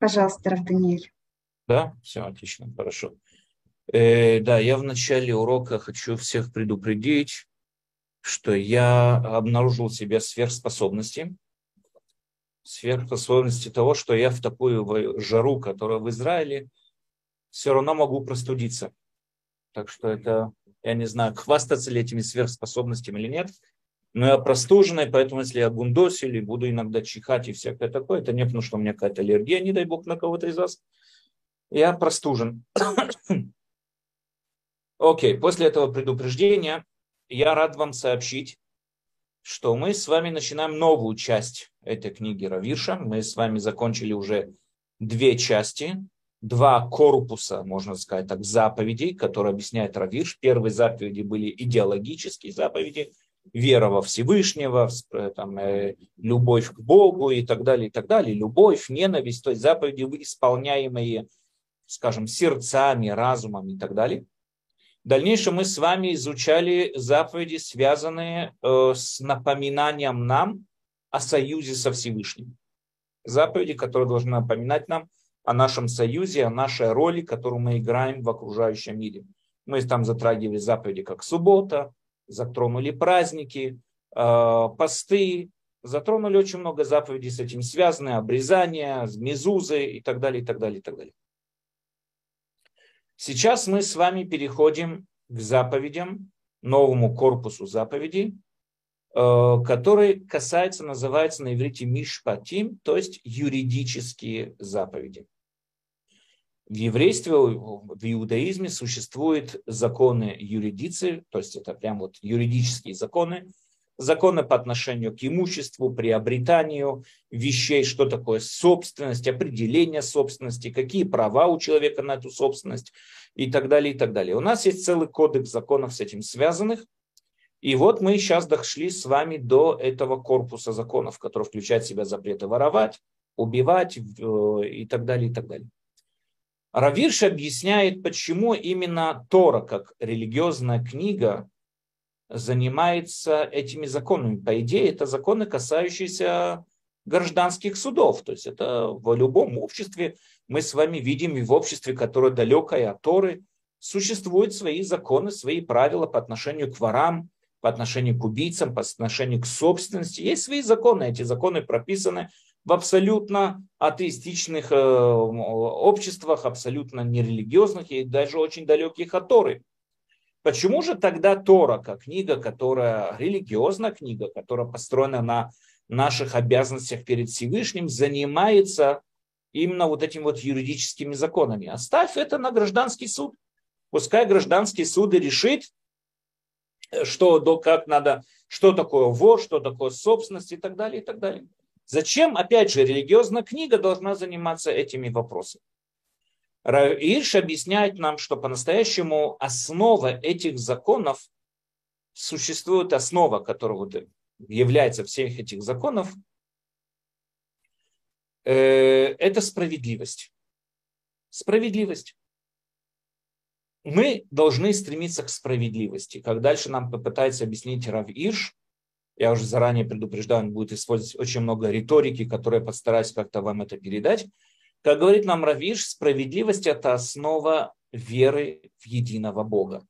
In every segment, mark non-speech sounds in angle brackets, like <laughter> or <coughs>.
Пожалуйста, Рафданиэль. Да, все отлично, хорошо. Э, да, я в начале урока хочу всех предупредить, что я обнаружил в себе сверхспособности. Сверхспособности того, что я в такую жару, которая в Израиле, все равно могу простудиться. Так что это, я не знаю, хвастаться ли этими сверхспособностями или нет. Но я простуженный, поэтому если я гундос или буду иногда чихать и всякое такое, это не потому, что у меня какая-то аллергия, не дай бог, на кого-то из вас. Я простужен. <coughs> Окей, okay. после этого предупреждения я рад вам сообщить, что мы с вами начинаем новую часть этой книги Равиша. Мы с вами закончили уже две части, два корпуса, можно сказать так, заповедей, которые объясняет Равиш. Первые заповеди были идеологические заповеди, вера во Всевышнего, э, там, э, любовь к Богу и так далее, и так далее. Любовь, ненависть, то есть заповеди, исполняемые, скажем, сердцами, разумом и так далее. В дальнейшем мы с вами изучали заповеди, связанные э, с напоминанием нам о союзе со Всевышним. Заповеди, которые должны напоминать нам о нашем союзе, о нашей роли, которую мы играем в окружающем мире. Мы там затрагивали заповеди, как суббота, затронули праздники, э, посты, затронули очень много заповедей с этим связаны, обрезания, мезузы и так далее, и так далее, и так далее. Сейчас мы с вами переходим к заповедям, новому корпусу заповедей, э, который касается, называется на иврите мишпатим, то есть юридические заповеди. В еврействе, в иудаизме существуют законы юридиции, то есть это прям вот юридические законы, законы по отношению к имуществу, приобретанию вещей, что такое собственность, определение собственности, какие права у человека на эту собственность и так далее, и так далее. У нас есть целый кодекс законов с этим связанных. И вот мы сейчас дошли с вами до этого корпуса законов, который включает в себя запреты воровать, убивать э, и так далее, и так далее. Равирш объясняет, почему именно Тора, как религиозная книга, занимается этими законами. По идее, это законы, касающиеся гражданских судов. То есть это в любом обществе, мы с вами видим и в обществе, которое далекое от Торы, существуют свои законы, свои правила по отношению к ворам, по отношению к убийцам, по отношению к собственности. Есть свои законы. Эти законы прописаны в абсолютно атеистичных э, обществах, абсолютно нерелигиозных и даже очень далеких от Торы. Почему же тогда Тора, как книга, которая религиозная книга, которая построена на наших обязанностях перед Всевышним, занимается именно вот этими вот юридическими законами? Оставь это на гражданский суд. Пускай гражданский суд решит, что, как надо, что такое вор, что такое собственность и так далее, и так далее. Зачем, опять же, религиозная книга должна заниматься этими вопросами? Ирш объясняет нам, что по-настоящему основа этих законов, существует основа, которая является всех этих законов, э, это справедливость. Справедливость. Мы должны стремиться к справедливости. Как дальше нам попытается объяснить Рав Ирш, я уже заранее предупреждаю, он будет использовать очень много риторики, которая постараюсь как-то вам это передать. Как говорит нам Равиш, справедливость – это основа веры в единого Бога.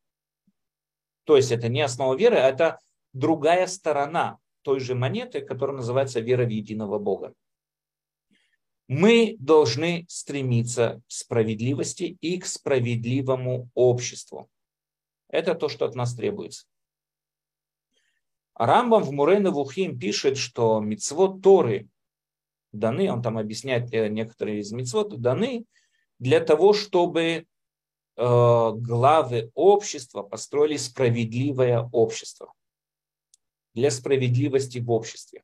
То есть это не основа веры, а это другая сторона той же монеты, которая называется вера в единого Бога. Мы должны стремиться к справедливости и к справедливому обществу. Это то, что от нас требуется. Рамбам в Мурейна Вухим пишет, что мицвод Торы даны, он там объясняет э, некоторые из мецвод, даны для того, чтобы э, главы общества построили справедливое общество. Для справедливости в обществе.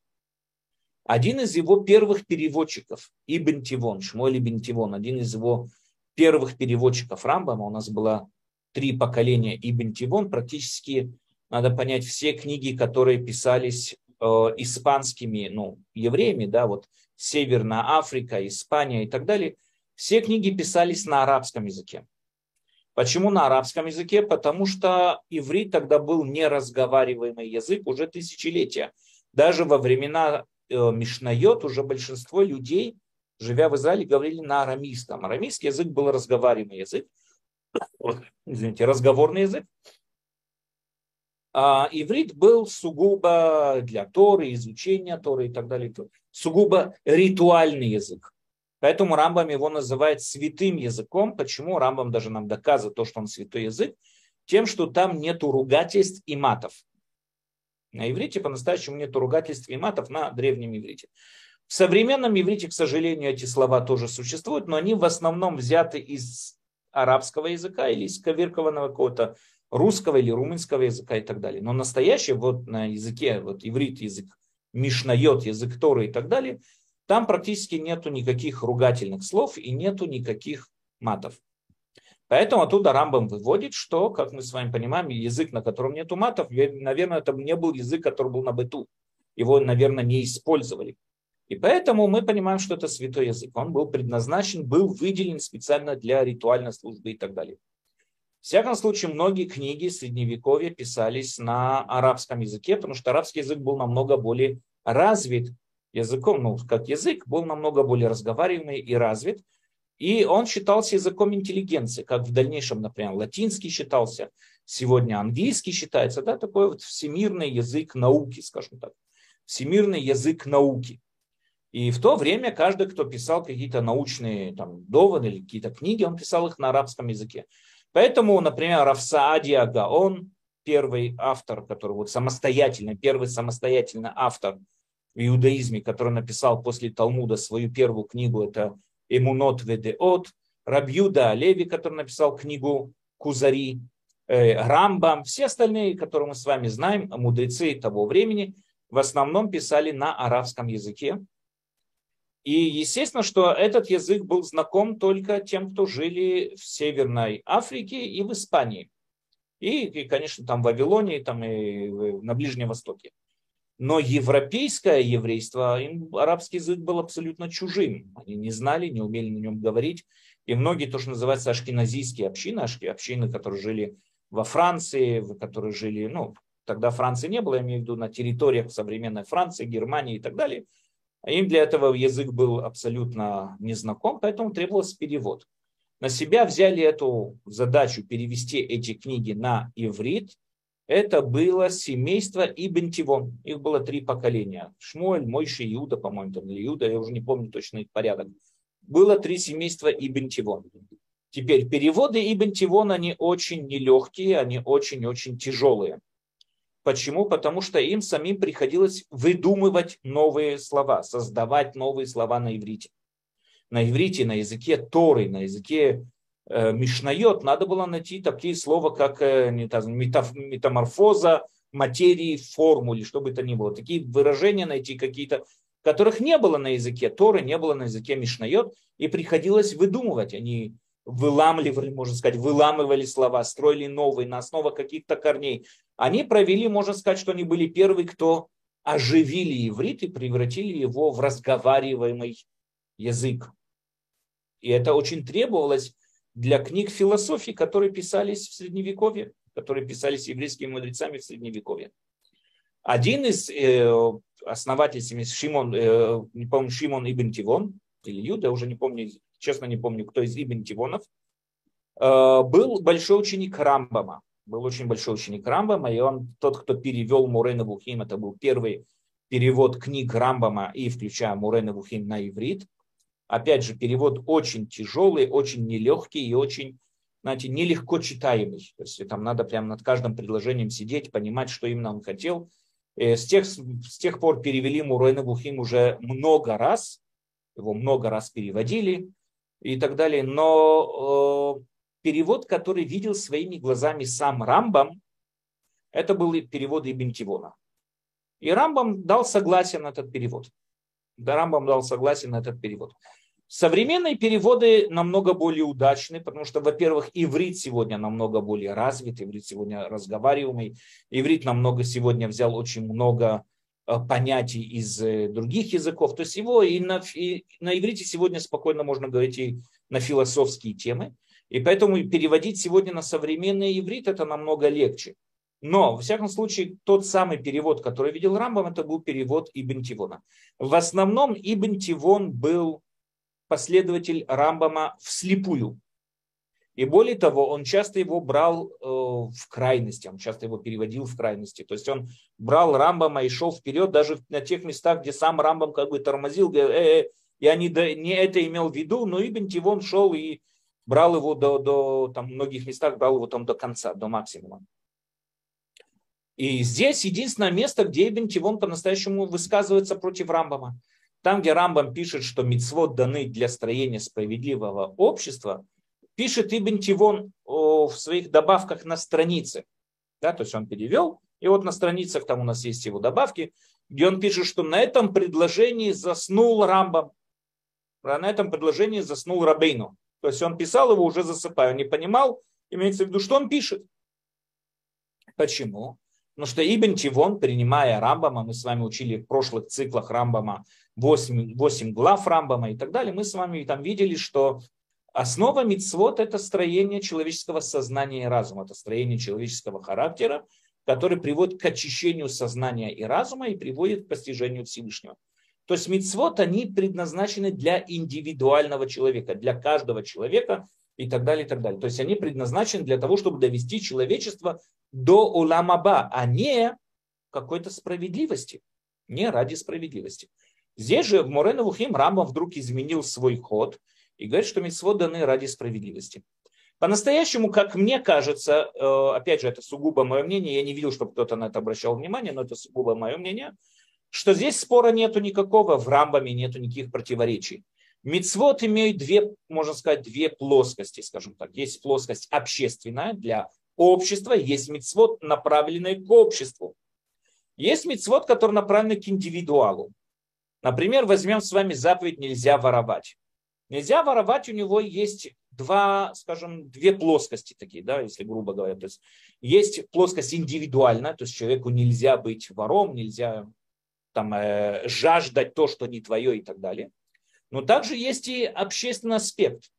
Один из его первых переводчиков, Ибн Тивон, Шмуэль Ибн Тивон, один из его первых переводчиков Рамбама, у нас было три поколения Ибн Тивон, практически, надо понять, все книги, которые писались э, испанскими ну, евреями, да, вот Северная Африка, Испания и так далее, все книги писались на арабском языке. Почему на арабском языке? Потому что иврит тогда был неразговариваемый язык уже тысячелетия. Даже во времена э, Мишнайот уже большинство людей живя в Израиле, говорили на арамейском. Арамейский язык был разговариваемый язык, <coughs> извините, разговорный язык. А иврит был сугубо для Торы, изучения Торы и так далее. Сугубо ритуальный язык. Поэтому Рамбам его называет святым языком. Почему Рамбам даже нам доказывает то, что он святой язык? Тем, что там нету ругательств и матов. На иврите по-настоящему нету ругательств и матов на древнем иврите. В современном иврите, к сожалению, эти слова тоже существуют, но они в основном взяты из арабского языка или из коверкованного какого-то русского или румынского языка и так далее. Но настоящий вот на языке, вот иврит, язык Мишнает, язык Торы и так далее, там практически нету никаких ругательных слов и нету никаких матов. Поэтому оттуда Рамбам выводит, что, как мы с вами понимаем, язык, на котором нету матов, наверное, это не был язык, который был на быту. Его, наверное, не использовали. И поэтому мы понимаем, что это святой язык. Он был предназначен, был выделен специально для ритуальной службы и так далее. Всяком случае, многие книги Средневековья писались на арабском языке, потому что арабский язык был намного более развит языком, ну, как язык, был намного более разговариваемый и развит. И он считался языком интеллигенции, как в дальнейшем, например, латинский считался, сегодня английский считается, да, такой вот всемирный язык науки, скажем так, всемирный язык науки. И в то время каждый, кто писал какие-то научные там, доводы или какие-то книги, он писал их на арабском языке. Поэтому, например, Рафсаади Гаон, первый автор, который вот самостоятельный, первый самостоятельный автор в иудаизме, который написал после Талмуда свою первую книгу, это Эмунот Ведеот, Рабьюда Леви, который написал книгу Кузари, э, Рамбам, все остальные, которые мы с вами знаем, мудрецы того времени, в основном писали на арабском языке. И естественно, что этот язык был знаком только тем, кто жили в Северной Африке и в Испании. И, и конечно, там в Вавилоне, там и на Ближнем Востоке. Но европейское еврейство, им арабский язык был абсолютно чужим. Они не знали, не умели на нем говорить. И многие, то, что называется ашкеназийские общины, общины, которые жили во Франции, которые жили, ну, тогда Франции не было, я имею в виду на территориях современной Франции, Германии и так далее – им для этого язык был абсолютно незнаком, поэтому требовался перевод. На себя взяли эту задачу перевести эти книги на иврит. Это было семейство Ибн Тивон. Их было три поколения. Шмуэль, Мойши, Иуда, по-моему, там, или Иуда, я уже не помню точно их порядок. Было три семейства Ибн Тивон. Теперь переводы Ибн Тивон, они очень нелегкие, они очень-очень тяжелые. Почему? Потому что им самим приходилось выдумывать новые слова, создавать новые слова на иврите. На иврите, на языке Торы, на языке э, Мишнает надо было найти такие слова, как э, метаморфоза, материи, формулы, что бы то ни было. Такие выражения найти какие-то, которых не было на языке Торы, не было на языке Мишнает, и приходилось выдумывать. Они выламливали, можно сказать, выламывали слова, строили новые на основе каких-то корней. Они провели, можно сказать, что они были первые, кто оживили иврит и превратили его в разговариваемый язык. И это очень требовалось для книг философии, которые писались в Средневековье, которые писались еврейскими мудрецами в Средневековье. Один из э, основателей, Шимон, э, не помню, Шимон Ибн Тивон, или Юда, уже не помню, честно не помню, кто из Ибн Тивонов, э, был большой ученик Рамбама был очень большой ученик Рамбама, и он тот, кто перевел Мурена Вухим, это был первый перевод книг Рамбама и включая Мурена Вухим на иврит. Опять же, перевод очень тяжелый, очень нелегкий и очень, знаете, нелегко читаемый. То есть там надо прямо над каждым предложением сидеть, понимать, что именно он хотел. Э, с, тех, с тех пор перевели Мурена Вухим уже много раз, его много раз переводили и так далее. Но э, перевод, который видел своими глазами сам Рамбам, это был перевод Ибн Тивона. И Рамбам дал согласие на этот перевод. Да, Рамбам дал согласие на этот перевод. Современные переводы намного более удачны, потому что, во-первых, иврит сегодня намного более развит, иврит сегодня разговариваемый, иврит намного сегодня взял очень много понятий из э, других языков. То есть его и на, и на иврите сегодня спокойно можно говорить и на философские темы. И поэтому переводить сегодня на современный иврит это намного легче. Но, во всяком случае, тот самый перевод, который видел Рамбам, это был перевод Ибн Тивона. В основном Ибн Тивон был последователь Рамбама вслепую. И более того, он часто его брал э, в крайности, он часто его переводил в крайности. То есть он брал Рамбама и шел вперед даже на тех местах, где сам Рамбам как бы тормозил, говорил, э, э, я не, не это имел в виду, но Ибн Тивон шел и брал его до, до там, многих местах, брал его там до конца, до максимума. И здесь единственное место, где Ибн Тивон по-настоящему высказывается против Рамбама. Там, где Рамбам пишет, что мицвод даны для строения справедливого общества – пишет Ибн Тивон в своих добавках на странице. Да, то есть он перевел, и вот на страницах там у нас есть его добавки, где он пишет, что на этом предложении заснул Рамбам, на этом предложении заснул Рабейну. То есть он писал его уже засыпая, он не понимал, имеется в виду, что он пишет. Почему? Потому что Ибн Тивон, принимая Рамбама, мы с вами учили в прошлых циклах Рамбама 8, 8 глав Рамбама и так далее, мы с вами там видели, что Основа мицвод – это строение человеческого сознания и разума, это строение человеческого характера, который приводит к очищению сознания и разума и приводит к постижению Всевышнего. То есть мицвод, они предназначены для индивидуального человека, для каждого человека и так далее, и так далее. То есть они предназначены для того, чтобы довести человечество до уламаба, а не какой-то справедливости, не ради справедливости. Здесь же в Мореновухим Рамбам вдруг изменил свой ход – и говорит, что митцвот даны ради справедливости. По-настоящему, как мне кажется, э, опять же, это сугубо мое мнение, я не видел, чтобы кто-то на это обращал внимание, но это сугубо мое мнение, что здесь спора нету никакого, в Рамбаме нету никаких противоречий. Мицвод имеет две, можно сказать, две плоскости, скажем так. Есть плоскость общественная для общества, есть мицвод, направленный к обществу. Есть мицвод, который направлен к индивидуалу. Например, возьмем с вами заповедь «нельзя воровать». Нельзя воровать, у него есть два, скажем, две плоскости такие, да, если грубо говоря. То есть есть плоскость индивидуальная, то есть человеку нельзя быть вором, нельзя там, э, жаждать то, что не твое и так далее. Но также есть и общественный аспект.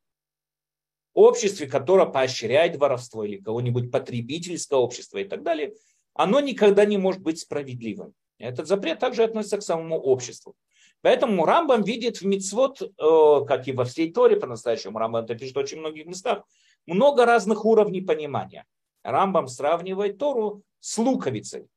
Обществе, которое поощряет воровство или кого-нибудь потребительское общество и так далее, оно никогда не может быть справедливым. Этот запрет также относится к самому обществу. Поэтому Рамбам видит в мицвод, э, как и во всей Торе по-настоящему, Рамбам это пишет в очень многих местах, много разных уровней понимания. Рамбам сравнивает Тору с луковицей.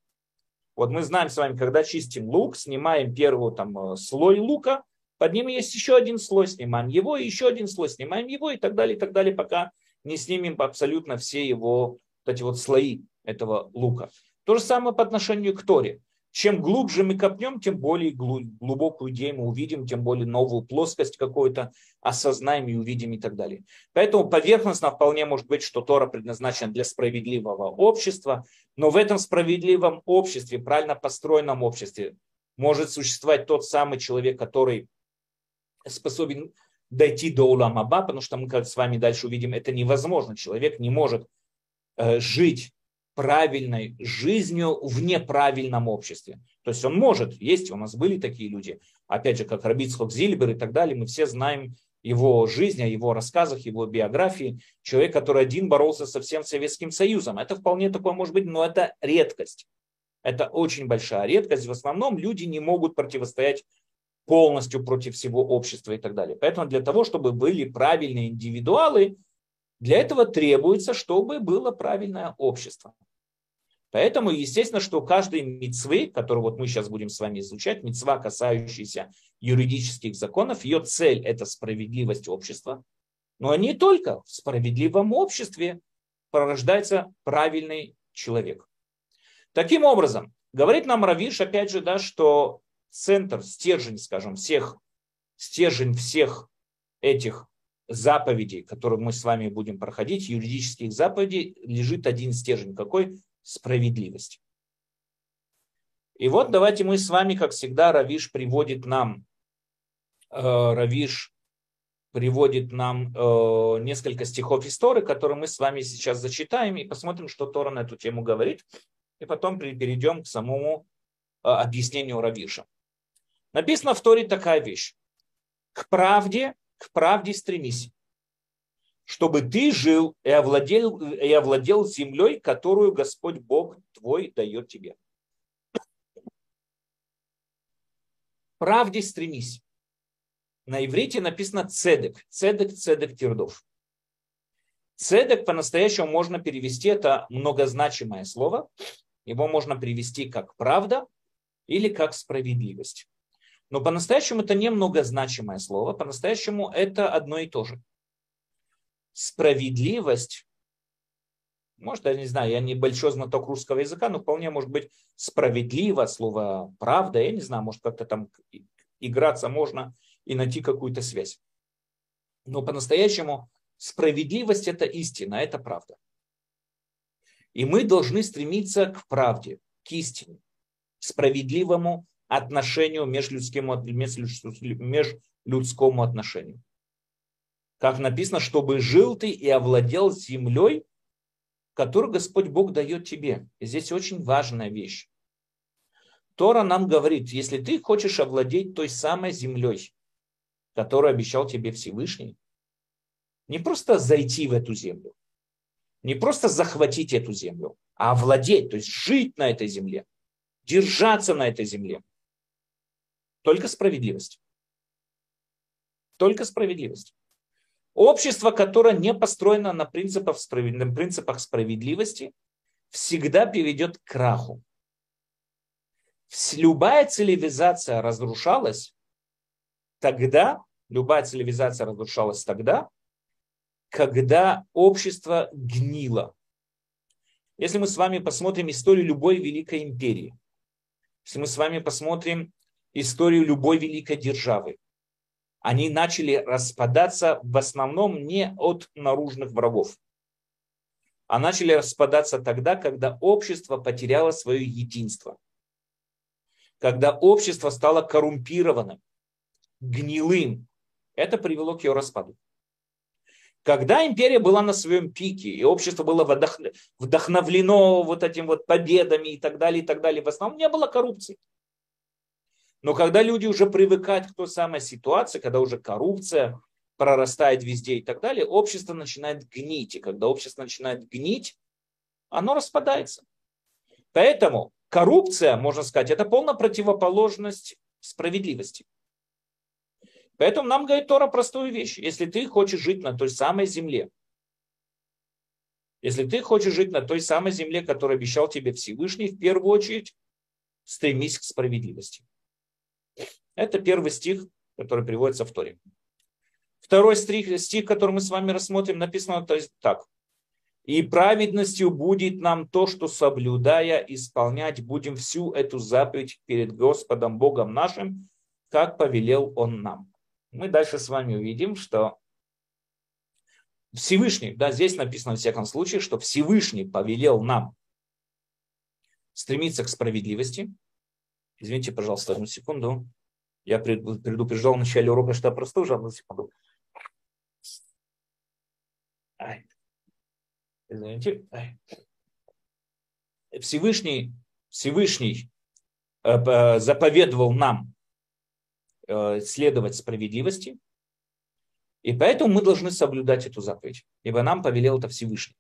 Вот мы знаем с вами, когда чистим лук, снимаем первый там, э, слой лука, под ним есть еще один слой, снимаем его, и еще один слой, снимаем его, и так далее, и так далее, пока не снимем абсолютно все его вот эти вот слои этого лука. То же самое по отношению к Торе. Чем глубже мы копнем, тем более глубокую идею мы увидим, тем более новую плоскость какую-то осознаем и увидим и так далее. Поэтому поверхностно вполне может быть, что Тора предназначена для справедливого общества, но в этом справедливом обществе, правильно построенном обществе, может существовать тот самый человек, который способен дойти до Уламаба, потому что мы как с вами дальше увидим, это невозможно. Человек не может э, жить правильной жизнью в неправильном обществе. То есть он может, есть, у нас были такие люди, опять же, как Рабицхок Зильбер и так далее, мы все знаем его жизнь, о его рассказах, его биографии. Человек, который один боролся со всем Советским Союзом. Это вполне такое может быть, но это редкость. Это очень большая редкость. В основном люди не могут противостоять полностью против всего общества и так далее. Поэтому для того, чтобы были правильные индивидуалы, для этого требуется, чтобы было правильное общество. Поэтому, естественно, что каждый мецвы, который вот мы сейчас будем с вами изучать, мецва, касающийся юридических законов, ее цель – это справедливость общества. Но не только в справедливом обществе порождается правильный человек. Таким образом, говорит нам Равиш, опять же, да, что центр, стержень, скажем, всех, стержень всех этих заповедей, которые мы с вами будем проходить, юридических заповедей, лежит один стержень. Какой? Справедливость. И вот давайте мы с вами, как всегда, Равиш приводит нам, э, Равиш приводит нам э, несколько стихов истории, которые мы с вами сейчас зачитаем и посмотрим, что Тора на эту тему говорит. И потом перейдем к самому э, объяснению Равиша. Написано в Торе такая вещь. К правде к правде стремись, чтобы ты жил и овладел, и овладел землей, которую Господь Бог твой дает тебе. Правде стремись. на иврите написано цедек. Цедек, цедек тирдов. Цедек по-настоящему можно перевести, это многозначимое слово. Его можно перевести как правда или как справедливость. Но по-настоящему это не многозначимое слово, по-настоящему это одно и то же. Справедливость, может, я не знаю, я не большой знаток русского языка, но вполне может быть справедливо, слово правда, я не знаю, может как-то там играться можно и найти какую-то связь. Но по-настоящему справедливость это истина, это правда. И мы должны стремиться к правде, к истине, к справедливому отношению, межлюдскому, межлюдскому отношению. Как написано, чтобы жил ты и овладел землей, которую Господь Бог дает тебе. И здесь очень важная вещь. Тора нам говорит, если ты хочешь овладеть той самой землей, которую обещал тебе Всевышний, не просто зайти в эту землю, не просто захватить эту землю, а овладеть, то есть жить на этой земле, держаться на этой земле. Только справедливость. Только справедливость. Общество, которое не построено на принципах, на принципах справедливости, всегда приведет к краху. Любая цивилизация разрушалась тогда, любая цивилизация разрушалась тогда, когда общество гнило. Если мы с вами посмотрим историю любой великой империи, если мы с вами посмотрим историю любой великой державы, они начали распадаться в основном не от наружных врагов, а начали распадаться тогда, когда общество потеряло свое единство, когда общество стало коррумпированным, гнилым. Это привело к ее распаду. Когда империя была на своем пике, и общество было вдохновлено вот этим вот победами и так далее, и так далее, в основном не было коррупции. Но когда люди уже привыкают к той самой ситуации, когда уже коррупция прорастает везде и так далее, общество начинает гнить. И когда общество начинает гнить, оно распадается. Поэтому коррупция, можно сказать, это полная противоположность справедливости. Поэтому нам говорит Тора простую вещь. Если ты хочешь жить на той самой земле, если ты хочешь жить на той самой земле, которую обещал тебе Всевышний, в первую очередь стремись к справедливости. Это первый стих, который приводится в Торе. Второй стих, стих, который мы с вами рассмотрим, написано так. «И праведностью будет нам то, что соблюдая, исполнять будем всю эту заповедь перед Господом Богом нашим, как повелел Он нам» мы дальше с вами увидим, что Всевышний, да, здесь написано в всяком случае, что Всевышний повелел нам стремиться к справедливости. Извините, пожалуйста, одну секунду. Я предупреждал в начале урока, что я простужу. Одну секунду. Извините. Всевышний, Всевышний э, э, заповедовал нам Э, следовать справедливости. И поэтому мы должны соблюдать эту заповедь, ибо нам повелел это Всевышний.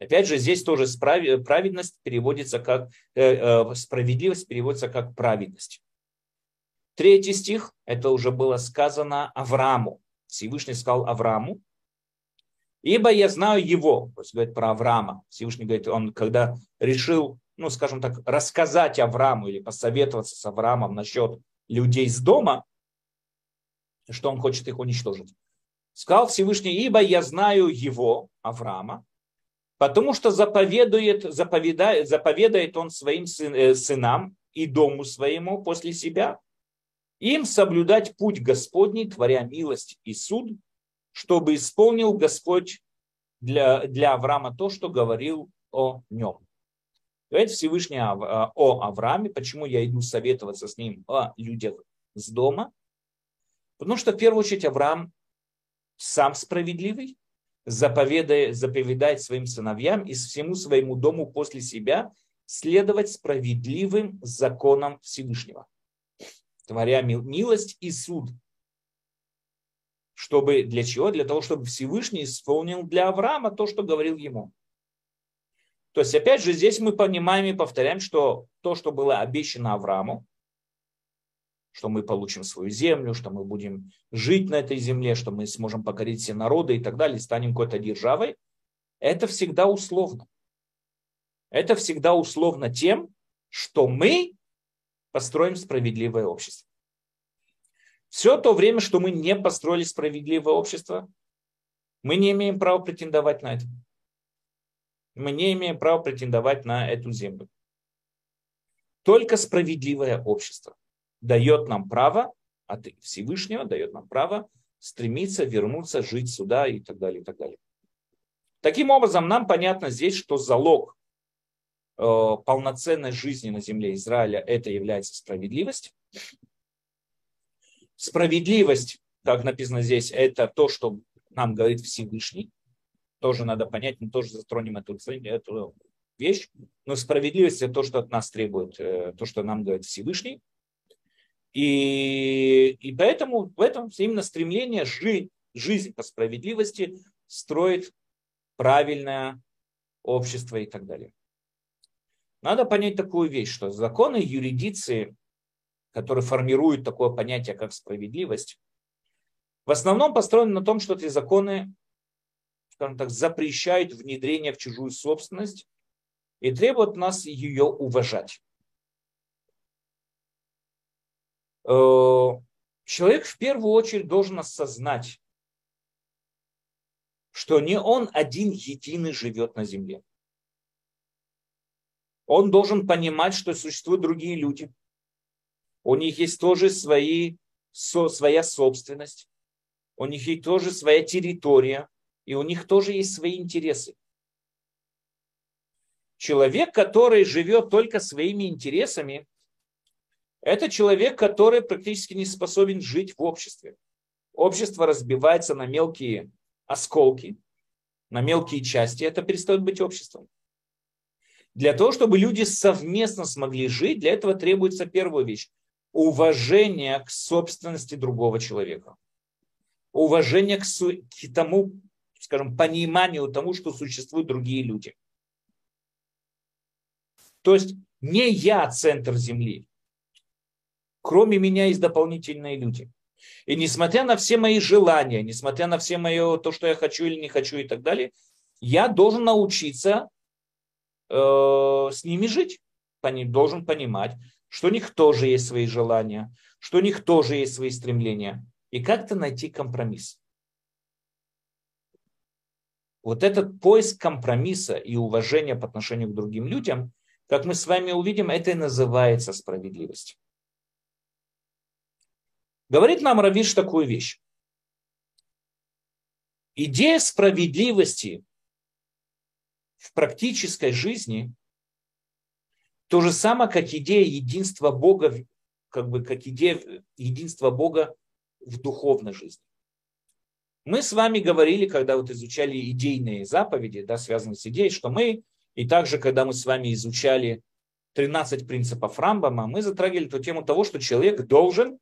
Опять же, здесь тоже праведность переводится как, справедливость переводится как праведность. Третий стих, это уже было сказано Аврааму. Всевышний сказал Аврааму, ибо я знаю его, то есть говорит про Авраама. Всевышний говорит, он когда решил, ну скажем так, рассказать Аврааму или посоветоваться с Авраамом насчет людей с дома, что он хочет их уничтожить. Сказал Всевышний, ибо я знаю его, Авраама, потому что заповедует, заповедает, заповедает он своим сын, э, сынам и дому своему после себя, им соблюдать путь Господний, творя милость и суд, чтобы исполнил Господь для, для Авраама то, что говорил о нем. Говорит Всевышний о Аврааме, почему я иду советоваться с ним о людях с дома, Потому что в первую очередь Авраам сам справедливый, заповедает, заповедает своим сыновьям и всему своему дому после себя следовать справедливым законам Всевышнего, творя милость и суд. Чтобы для чего? Для того, чтобы Всевышний исполнил для Авраама то, что говорил ему. То есть, опять же, здесь мы понимаем и повторяем, что то, что было обещано Аврааму, что мы получим свою землю, что мы будем жить на этой земле, что мы сможем покорить все народы и так далее, станем какой-то державой, это всегда условно. Это всегда условно тем, что мы построим справедливое общество. Все то время, что мы не построили справедливое общество, мы не имеем права претендовать на это. Мы не имеем права претендовать на эту землю. Только справедливое общество дает нам право, от Всевышнего дает нам право стремиться вернуться, жить сюда и так далее, и так далее. Таким образом, нам понятно здесь, что залог полноценной жизни на земле Израиля это является справедливость. Справедливость, как написано здесь, это то, что нам говорит Всевышний. Тоже надо понять, мы тоже затронем эту, эту вещь. Но справедливость это то, что от нас требует, э, то, что нам говорит Всевышний. И, и поэтому в этом именно стремление жить, жизнь по справедливости строит правильное общество и так далее. Надо понять такую вещь, что законы юридиции, которые формируют такое понятие, как справедливость, в основном построены на том, что эти законы, скажем так, запрещают внедрение в чужую собственность и требуют нас ее уважать. Э, человек в первую очередь должен осознать, что не он один единый живет на земле. Он должен понимать, что существуют другие люди. У них есть тоже свои, со, своя собственность. У них есть тоже своя территория. И у них тоже есть свои интересы. Человек, который живет только своими интересами, это человек, который практически не способен жить в обществе. Общество разбивается на мелкие осколки, на мелкие части. Это перестает быть обществом. Для того, чтобы люди совместно смогли жить, для этого требуется первая вещь – уважение к собственности другого человека. Уважение к, к тому, скажем, пониманию тому, что существуют другие люди. То есть не я центр Земли, Кроме меня есть дополнительные люди. И несмотря на все мои желания, несмотря на все мое, то, что я хочу или не хочу и так далее, я должен научиться с ними жить. Должен понимать, что у них тоже есть свои желания, что у них тоже есть свои стремления. И как-то найти компромисс. Вот этот поиск компромисса и уважения по отношению к другим людям, как мы с вами увидим, это и называется справедливость. Говорит нам Равиш такую вещь. Идея справедливости в практической жизни то же самое, как идея единства Бога, как бы как идея единства Бога в духовной жизни. Мы с вами говорили, когда вот изучали идейные заповеди, да, связанные с идеей, что мы, и также, когда мы с вами изучали 13 принципов Рамбама, мы затрагивали эту тему того, что человек должен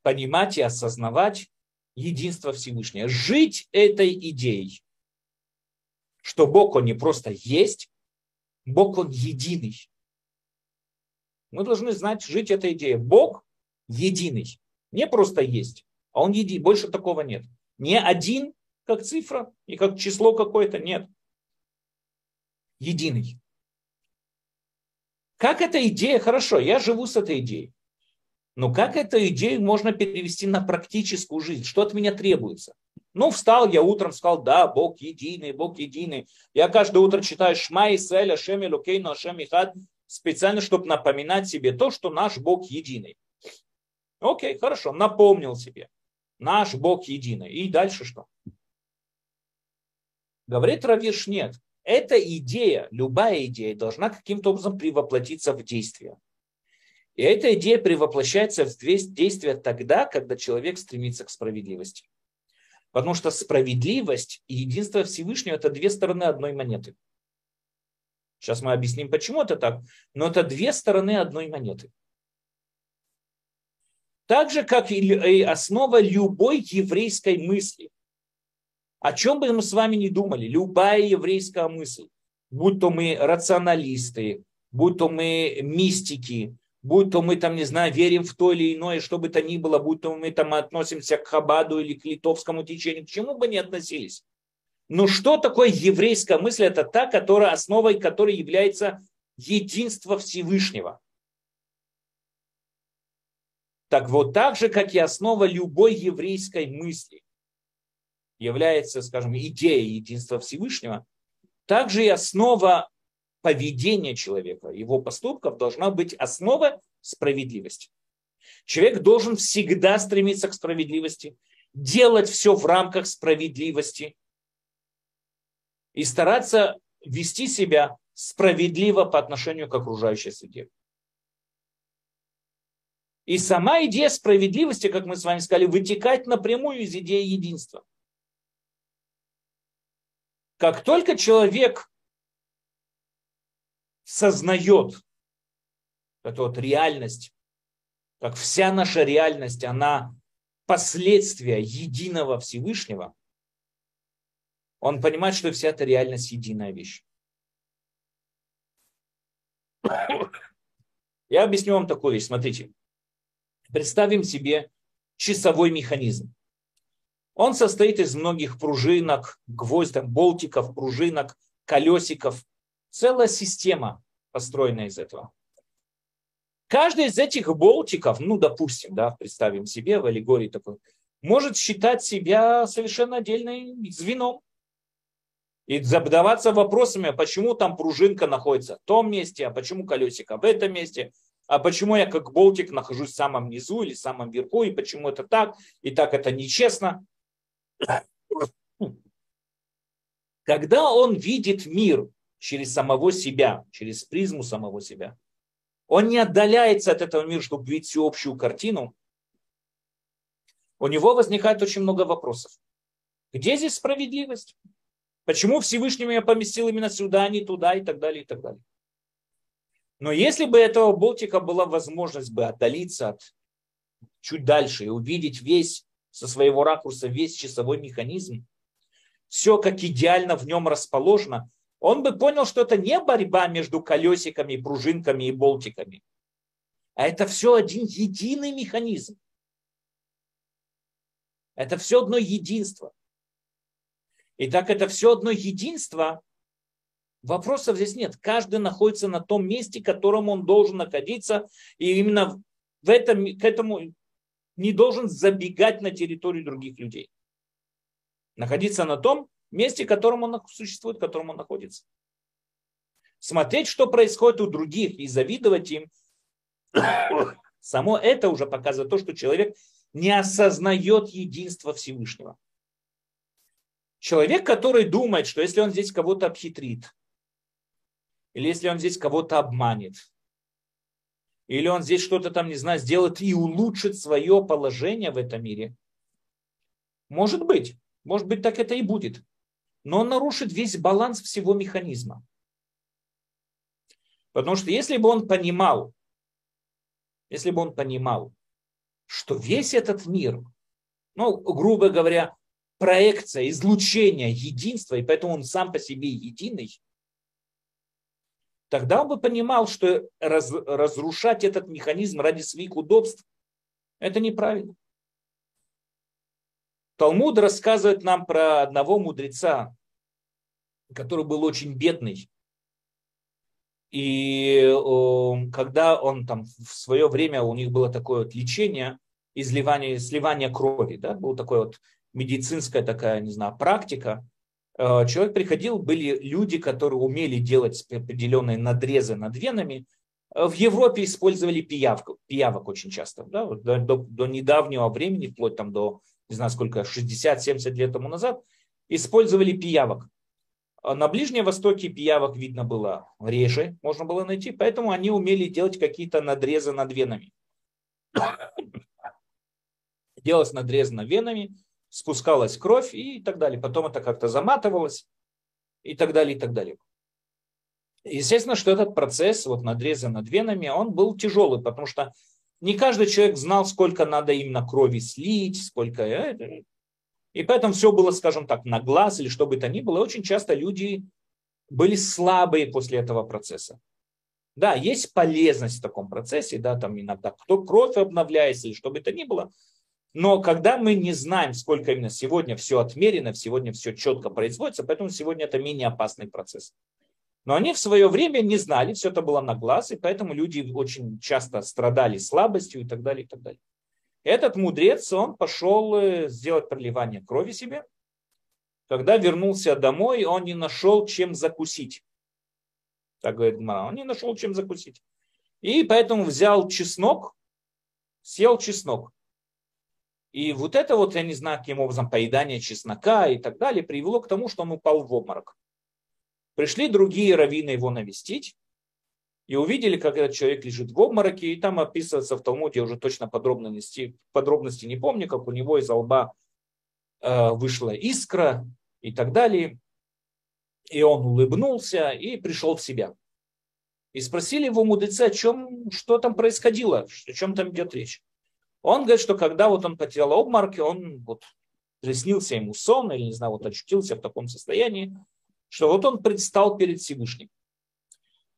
понимать и осознавать единство Всевышнего. Жить этой идеей, что Бог, Он не просто есть, Бог, Он единый. Мы должны знать, жить этой идеей. Бог единый. Не просто есть, а Он един. Больше такого нет. Не один, как цифра, и как число какое-то, нет. Единый. Как эта идея? Хорошо, я живу с этой идеей. Но как эту идею можно перевести на практическую жизнь? Что от меня требуется? Ну, встал я утром, сказал, да, Бог единый, Бог единый. Я каждое утро читаю Шма Исраэль, Ашем Элокейну, Ашем Ихад, специально, чтобы напоминать себе то, что наш Бог единый. Окей, хорошо, напомнил себе. Наш Бог единый. И дальше что? Говорит Равиш, нет. Эта идея, любая идея, должна каким-то образом превоплотиться в действие. И эта идея превоплощается в действие тогда, когда человек стремится к справедливости. Потому что справедливость и единство Всевышнего – это две стороны одной монеты. Сейчас мы объясним, почему это так, но это две стороны одной монеты. Так же, как и основа любой еврейской мысли. О чем бы мы с вами не думали, любая еврейская мысль, будь то мы рационалисты, будь то мы мистики, будь то мы там, не знаю, верим в то или иное, что бы то ни было, будь то мы там относимся к Хабаду или к литовскому течению, к чему бы ни относились. Но что такое еврейская мысль? Это та, которая, основой которой является единство Всевышнего. Так вот, так же, как и основа любой еврейской мысли является, скажем, идея единства Всевышнего, также и основа поведения человека, его поступков должна быть основа справедливости. Человек должен всегда стремиться к справедливости, делать все в рамках справедливости и стараться вести себя справедливо по отношению к окружающей среде. И сама идея справедливости, как мы с вами сказали, вытекает напрямую из идеи единства. Как только человек сознает эту вот реальность, как вся наша реальность, она последствия единого Всевышнего, он понимает, что вся эта реальность единая вещь. Я объясню вам такую вещь. Смотрите. Представим себе часовой механизм. Он состоит из многих пружинок, гвоздок, болтиков, пружинок, колесиков. Целая система построена из этого. Каждый из этих болтиков, ну, допустим, да, представим себе в аллегории такой, может считать себя совершенно отдельным звеном. И задаваться вопросами, а почему там пружинка находится в том месте, а почему колесико в этом месте, а почему я как болтик нахожусь в самом низу или в самом верху, и почему это так, и так это нечестно. Когда он видит мир через самого себя, через призму самого себя, он не отдаляется от этого мира, чтобы видеть всю общую картину, у него возникает очень много вопросов. Где здесь справедливость? Почему Всевышний меня поместил именно сюда, а не туда и так далее, и так далее. Но если бы этого болтика была возможность бы отдалиться от чуть дальше и увидеть весь со своего ракурса весь часовой механизм, все как идеально в нем расположено, он бы понял, что это не борьба между колесиками, пружинками и болтиками, а это все один единый механизм. Это все одно единство. И так это все одно единство, Вопросов здесь нет. Каждый находится на том месте, которому он должен находиться. И именно в этом, к этому не должен забегать на территорию других людей. Находиться на том месте, в котором он существует, в котором он находится. Смотреть, что происходит у других и завидовать им. <coughs> Само это уже показывает то, что человек не осознает единство Всевышнего. Человек, который думает, что если он здесь кого-то обхитрит, или если он здесь кого-то обманет, или он здесь что-то там, не знаю, сделает и улучшит свое положение в этом мире, может быть, может быть, так это и будет. Но он нарушит весь баланс всего механизма. Потому что если бы он понимал, если бы он понимал, что весь этот мир, ну, грубо говоря, проекция, излучение единства, и поэтому он сам по себе единый, тогда он бы понимал, что раз, разрушать этот механизм ради своих удобств – это неправильно. Талмуд рассказывает нам про одного мудреца, который был очень бедный. И когда он там в свое время, у них было такое вот лечение, изливание, сливание крови, да, была такая вот медицинская такая, не знаю, практика, Э, человек приходил, были люди, которые умели делать определенные надрезы над венами. Э, в Европе использовали пиявку, пиявок очень часто. Да? До, до, до недавнего времени, вплоть там до, не знаю сколько, 60-70 лет тому назад, использовали пиявок. А на Ближнем Востоке пиявок видно было реже, можно было найти, поэтому они умели делать какие-то надрезы над венами. <coughs> Делалось надрез над венами, спускалась кровь и так далее. Потом это как-то заматывалось и так далее, и так далее. Естественно, что этот процесс вот надреза над венами, он был тяжелый, потому что не каждый человек знал, сколько надо именно крови слить, сколько... И поэтому все было, скажем так, на глаз или что бы то ни было. Очень часто люди были слабые после этого процесса. Да, есть полезность в таком процессе, да, там иногда кто кровь обновляется или что бы это ни было. Но когда мы не знаем, сколько именно сегодня все отмерено, сегодня все четко производится, поэтому сегодня это менее опасный процесс. Но они в свое время не знали, все это было на глаз, и поэтому люди очень часто страдали слабостью и так далее, и так далее. Этот мудрец, он пошел э, сделать проливание крови себе. Когда вернулся домой, он не нашел, чем закусить. Так говорит Мара. Он не нашел, чем закусить. И поэтому взял чеснок, съел чеснок. И вот это вот, я не знаю, каким образом, поедание чеснока и так далее, привело к тому, что он упал в обморок. Пришли другие раввины его навестить и увидели, как этот человек лежит в обмороке, и там описывается в Талмуде, я уже точно подробности, подробности не помню, как у него из лба э, вышла искра и так далее. И он улыбнулся и пришел в себя. И спросили его мудрецы, о чем, что там происходило, о чем там идет речь. Он говорит, что когда вот он потерял обморок, он вот приснился ему сон, или, не знаю, вот очутился в таком состоянии, что вот он предстал перед Всевышним.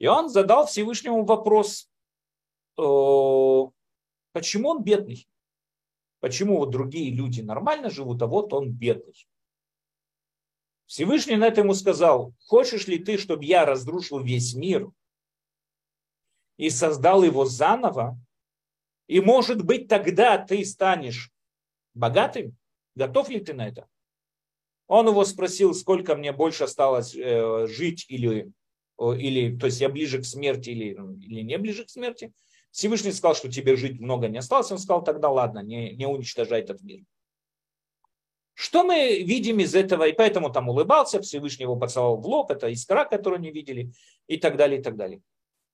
И он задал Всевышнему вопрос, почему он бедный? Почему вот другие люди нормально живут, а вот он бедный? Всевышний на это ему сказал, хочешь ли ты, чтобы я разрушил весь мир и создал его заново, и может быть тогда ты станешь богатым? Готов ли ты на это? Он его спросил, сколько мне больше осталось э, жить или, или, то есть я ближе к смерти или, или не ближе к смерти. Всевышний сказал, что тебе жить много не осталось. Он сказал, тогда ладно, не, не уничтожай этот мир. Что мы видим из этого? И поэтому там улыбался, Всевышний его поцеловал в лоб, это искра, которую не видели, и так далее, и так далее.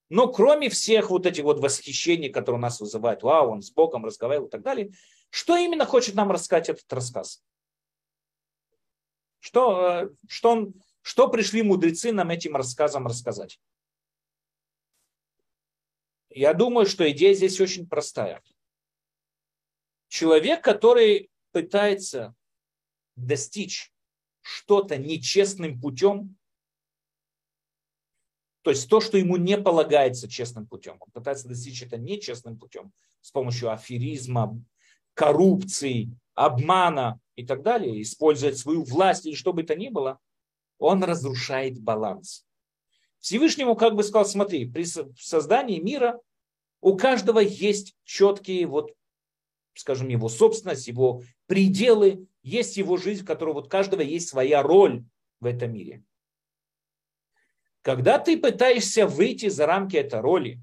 Но кроме всех вот этих вот восхищений, которые у нас вызывают, вау, он с Богом разговаривал и так далее, что именно хочет нам рассказать этот рассказ? Что, э, что, он, что пришли мудрецы нам этим рассказом рассказать? Я думаю, что идея здесь очень простая. Человек, который пытается достичь что-то нечестным путем, то есть то, что ему не полагается честным путем, он пытается достичь это нечестным путем с помощью аферизма, коррупции, обмана и так далее, использовать свою власть или что бы то ни было, он разрушает баланс. Всевышнему как бы сказал, смотри, при создании мира у каждого есть четкие, вот, скажем, его собственность, его пределы, есть его жизнь, в которой вот каждого есть своя роль в этом мире. Когда ты пытаешься выйти за рамки этой роли,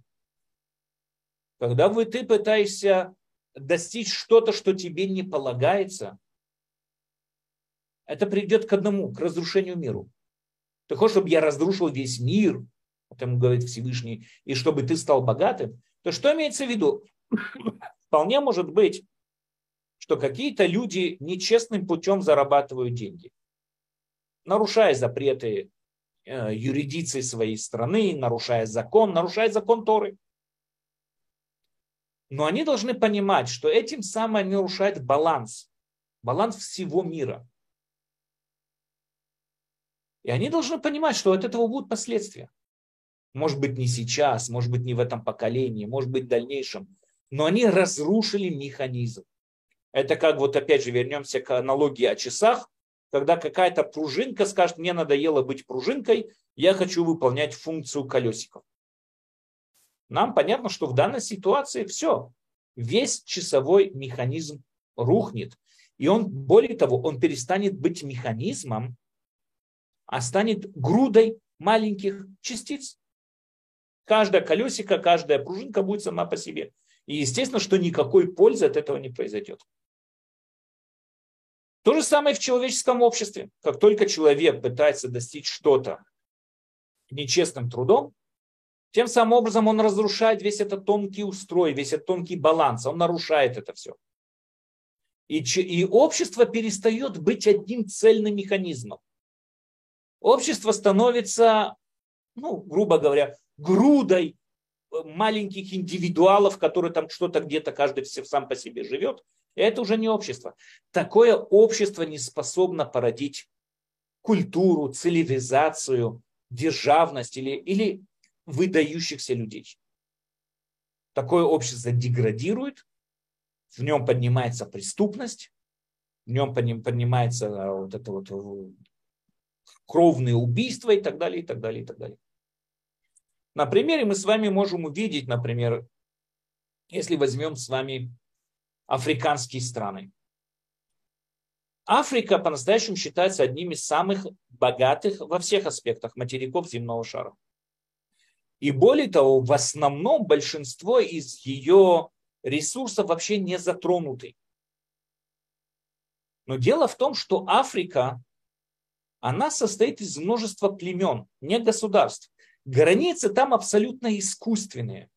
когда вы, ты пытаешься достичь что-то, что тебе не полагается, это приведет к одному, к разрушению миру. Ты хочешь, чтобы я разрушил весь мир, ему говорит Всевышний, и чтобы ты стал богатым, то что имеется в виду? Вполне может быть, что какие-то люди нечестным путем зарабатывают деньги, нарушая запреты э, юридиции своей страны, нарушая закон, нарушая закон Торы. Но они должны понимать, что этим самым они нарушают баланс, баланс всего мира. И они должны понимать, что от этого будут последствия. Может быть, не сейчас, может быть, не в этом поколении, может быть, в дальнейшем. Но они разрушили механизм. Это как вот опять же вернемся к аналогии о часах, когда какая-то пружинка скажет, мне надоело быть пружинкой, я хочу выполнять функцию колесиков. Нам понятно, что в данной ситуации все, весь часовой механизм рухнет. И он, более того, он перестанет быть механизмом, а станет грудой маленьких частиц. Каждая колесико, каждая пружинка будет сама по себе. И естественно, что никакой пользы от этого не произойдет. То же самое в человеческом обществе. Как только человек пытается достичь что-то нечестным трудом, тем самым образом он разрушает весь этот тонкий устрой, весь этот тонкий баланс, он нарушает это все. И, и общество перестает быть одним цельным механизмом. Общество становится, ну, грубо говоря, грудой э, маленьких индивидуалов, которые там что-то где-то каждый сам по себе живет, это уже не общество. Такое общество не способно породить культуру, цивилизацию, державность или, или выдающихся людей. Такое общество деградирует, в нем поднимается преступность, в нем поднимается а, вот это вот э, кровные убийства и так далее, и так далее, и так далее. На примере мы с вами можем увидеть, например, если возьмем с вами африканские страны. Африка по-настоящему считается одним из самых богатых во всех аспектах материков земного шара. И более того, в основном большинство из ее ресурсов вообще не затронуты. Но дело в том, что Африка, она состоит из множества племен, не государств. Границы там абсолютно искусственные.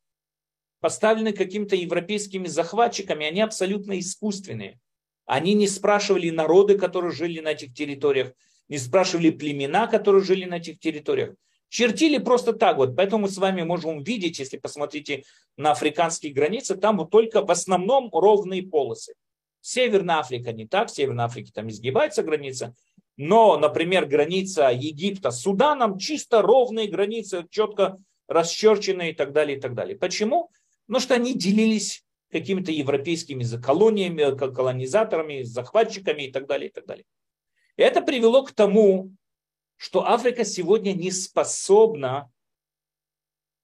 Поставлены какими-то европейскими захватчиками, они абсолютно искусственные. Они не спрашивали народы, которые жили на этих территориях, не спрашивали племена, которые жили на этих территориях. Чертили просто так вот. Поэтому мы с вами можем увидеть, если посмотрите на африканские границы, там вот только в основном ровные полосы. Северная Африка не так, в Северной Африке там изгибается граница. Но, например, граница Египта с Суданом чисто ровные границы, четко расчерченные и так далее, и так далее. Почему? Потому что они делились какими-то европейскими колониями, колонизаторами, захватчиками и так далее, и так далее. И это привело к тому, что Африка сегодня не способна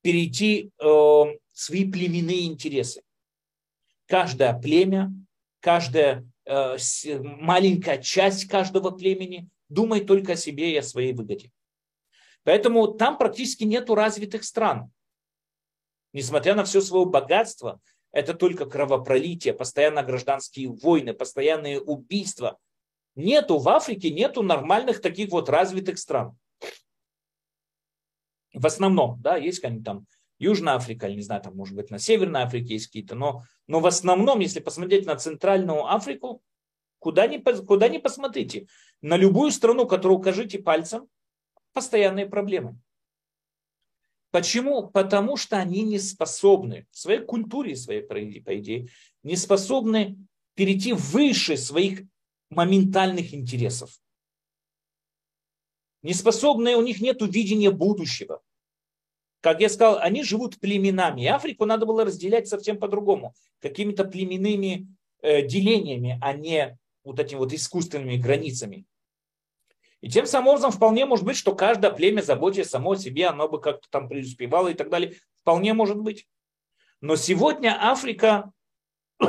перейти э, свои племенные интересы. Каждое племя, каждая э, маленькая часть каждого племени думает только о себе и о своей выгоде. Поэтому там практически нет развитых стран. Несмотря на все свое богатство, это только кровопролитие, постоянно гражданские войны, постоянные убийства. Нету в Африке, нету нормальных таких вот развитых стран. В основном, да, есть какие-нибудь там Южная Африка, или не знаю, там, может быть, на Северной Африке есть какие-то, но, но в основном, если посмотреть на Центральную Африку, куда ни, куда ни посмотрите, на любую страну, которую укажите пальцем, постоянные проблемы. Почему? Потому что они не способны, в своей культуре, своей, по идее, не способны перейти выше своих моментальных интересов. Не способны, у них нет видения будущего. Как я сказал, они живут племенами. Африку надо было разделять совсем по-другому. Какими-то племенными э, делениями, а не вот этими вот искусственными границами. И тем самым образом вполне может быть, что каждое племя, заботясь само о себе, оно бы как-то там преуспевало и так далее. Вполне может быть. Но сегодня Африка, <coughs>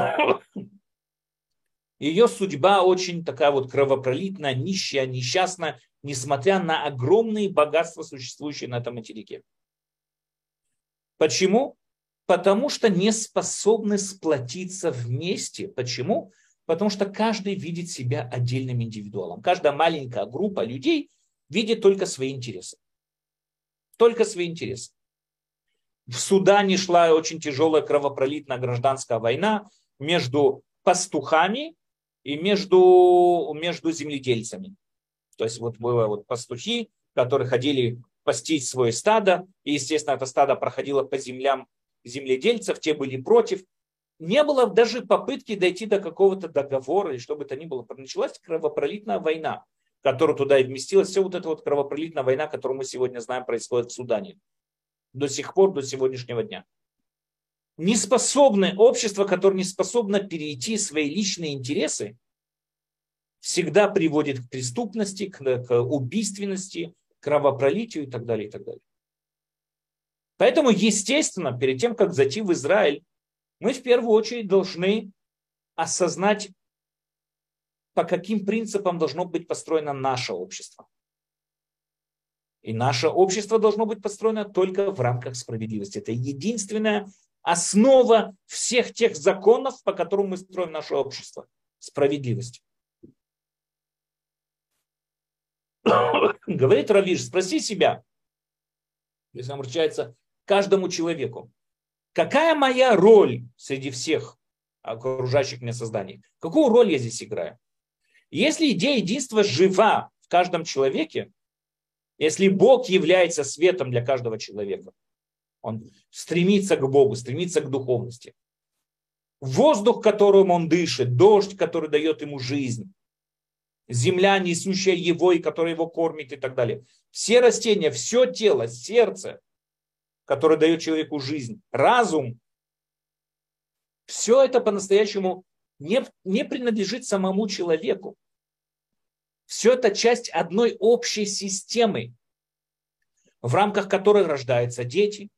ее судьба очень такая вот кровопролитная, нищая, несчастная, несмотря на огромные богатства, существующие на этом материке. Почему? Потому что не способны сплотиться вместе. Почему? Потому что каждый видит себя отдельным индивидуалом. Каждая маленькая группа людей видит только свои интересы. Только свои интересы. В Судане шла очень тяжелая кровопролитная гражданская война между пастухами и между, между земледельцами. То есть вот было вот пастухи, которые ходили пастись свое стадо, и, естественно, это стадо проходило по землям земледельцев, те были против, не было даже попытки дойти до какого-то договора или что бы то ни было. Началась кровопролитная война, которая туда и вместилась. Все вот эта вот кровопролитная война, которую мы сегодня знаем, происходит в Судане. До сих пор, до сегодняшнего дня. Неспособное общество, которое не способно перейти свои личные интересы, всегда приводит к преступности, к, убийственности, кровопролитию и так далее, и так далее. Поэтому, естественно, перед тем, как зайти в Израиль, мы в первую очередь должны осознать, по каким принципам должно быть построено наше общество. И наше общество должно быть построено только в рамках справедливости. Это единственная основа всех тех законов, по которым мы строим наше общество. Справедливость. Говорит Равиш, спроси себя, если обращается каждому человеку, Какая моя роль среди всех окружающих меня созданий? Какую роль я здесь играю? Если идея единства жива в каждом человеке, если Бог является светом для каждого человека, он стремится к Богу, стремится к духовности. Воздух, которым он дышит, дождь, который дает ему жизнь, земля, несущая его и которая его кормит и так далее. Все растения, все тело, сердце – который дает человеку жизнь, разум, все это по-настоящему не, не принадлежит самому человеку. Все это часть одной общей системы, в рамках которой рождаются дети,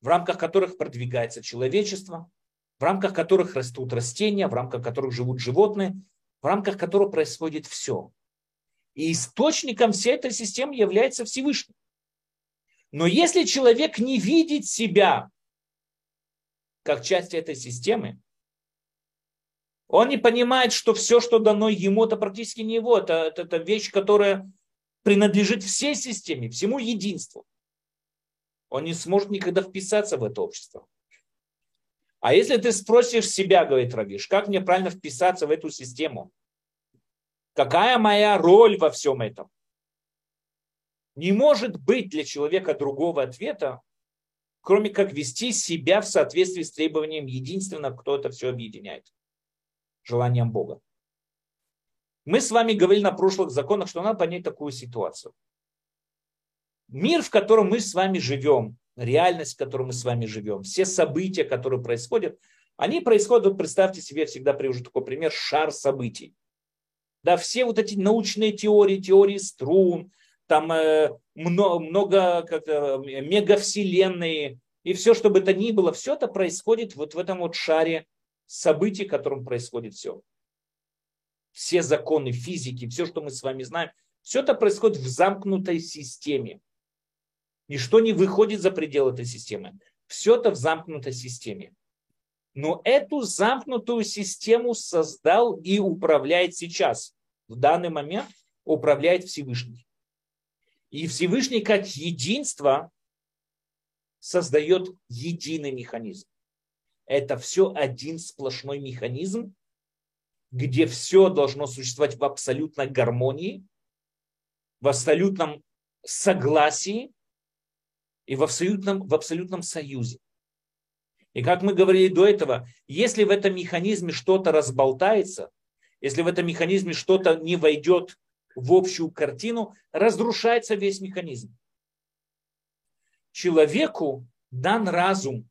в рамках которых продвигается человечество, в рамках которых растут растения, в рамках которых живут животные, в рамках которого происходит все. И источником всей этой системы является Всевышний. Но если человек не видит себя как часть этой системы, он не понимает, что все, что дано ему, это практически не его. Это, это, это вещь, которая принадлежит всей системе, всему единству. Он не сможет никогда вписаться в это общество. А если ты спросишь себя, говорит Равиш, как мне правильно вписаться в эту систему? Какая моя роль во всем этом? Не может быть для человека другого ответа, кроме как вести себя в соответствии с требованием единственного, кто это все объединяет. Желанием Бога. Мы с вами говорили на прошлых законах, что надо понять такую ситуацию. Мир, в котором мы с вами живем, реальность, в которой мы с вами живем, все события, которые происходят, они происходят, вот представьте себе, всегда привожу такой пример, шар событий. Да, все вот эти научные теории, теории струн, там э, много, много как, э, мегавселенные, и все, что бы это ни было, все это происходит вот в этом вот шаре событий, в котором происходит все. Все законы физики, все, что мы с вами знаем, все это происходит в замкнутой системе. Ничто не выходит за пределы этой системы. Все это в замкнутой системе. Но эту замкнутую систему создал и управляет сейчас. В данный момент управляет Всевышний. И Всевышний как единство создает единый механизм. Это все один сплошной механизм, где все должно существовать в абсолютной гармонии, в абсолютном согласии, и в абсолютном, в абсолютном союзе. И как мы говорили до этого, если в этом механизме что-то разболтается, если в этом механизме что-то не войдет в общую картину, разрушается весь механизм. Человеку дан разум.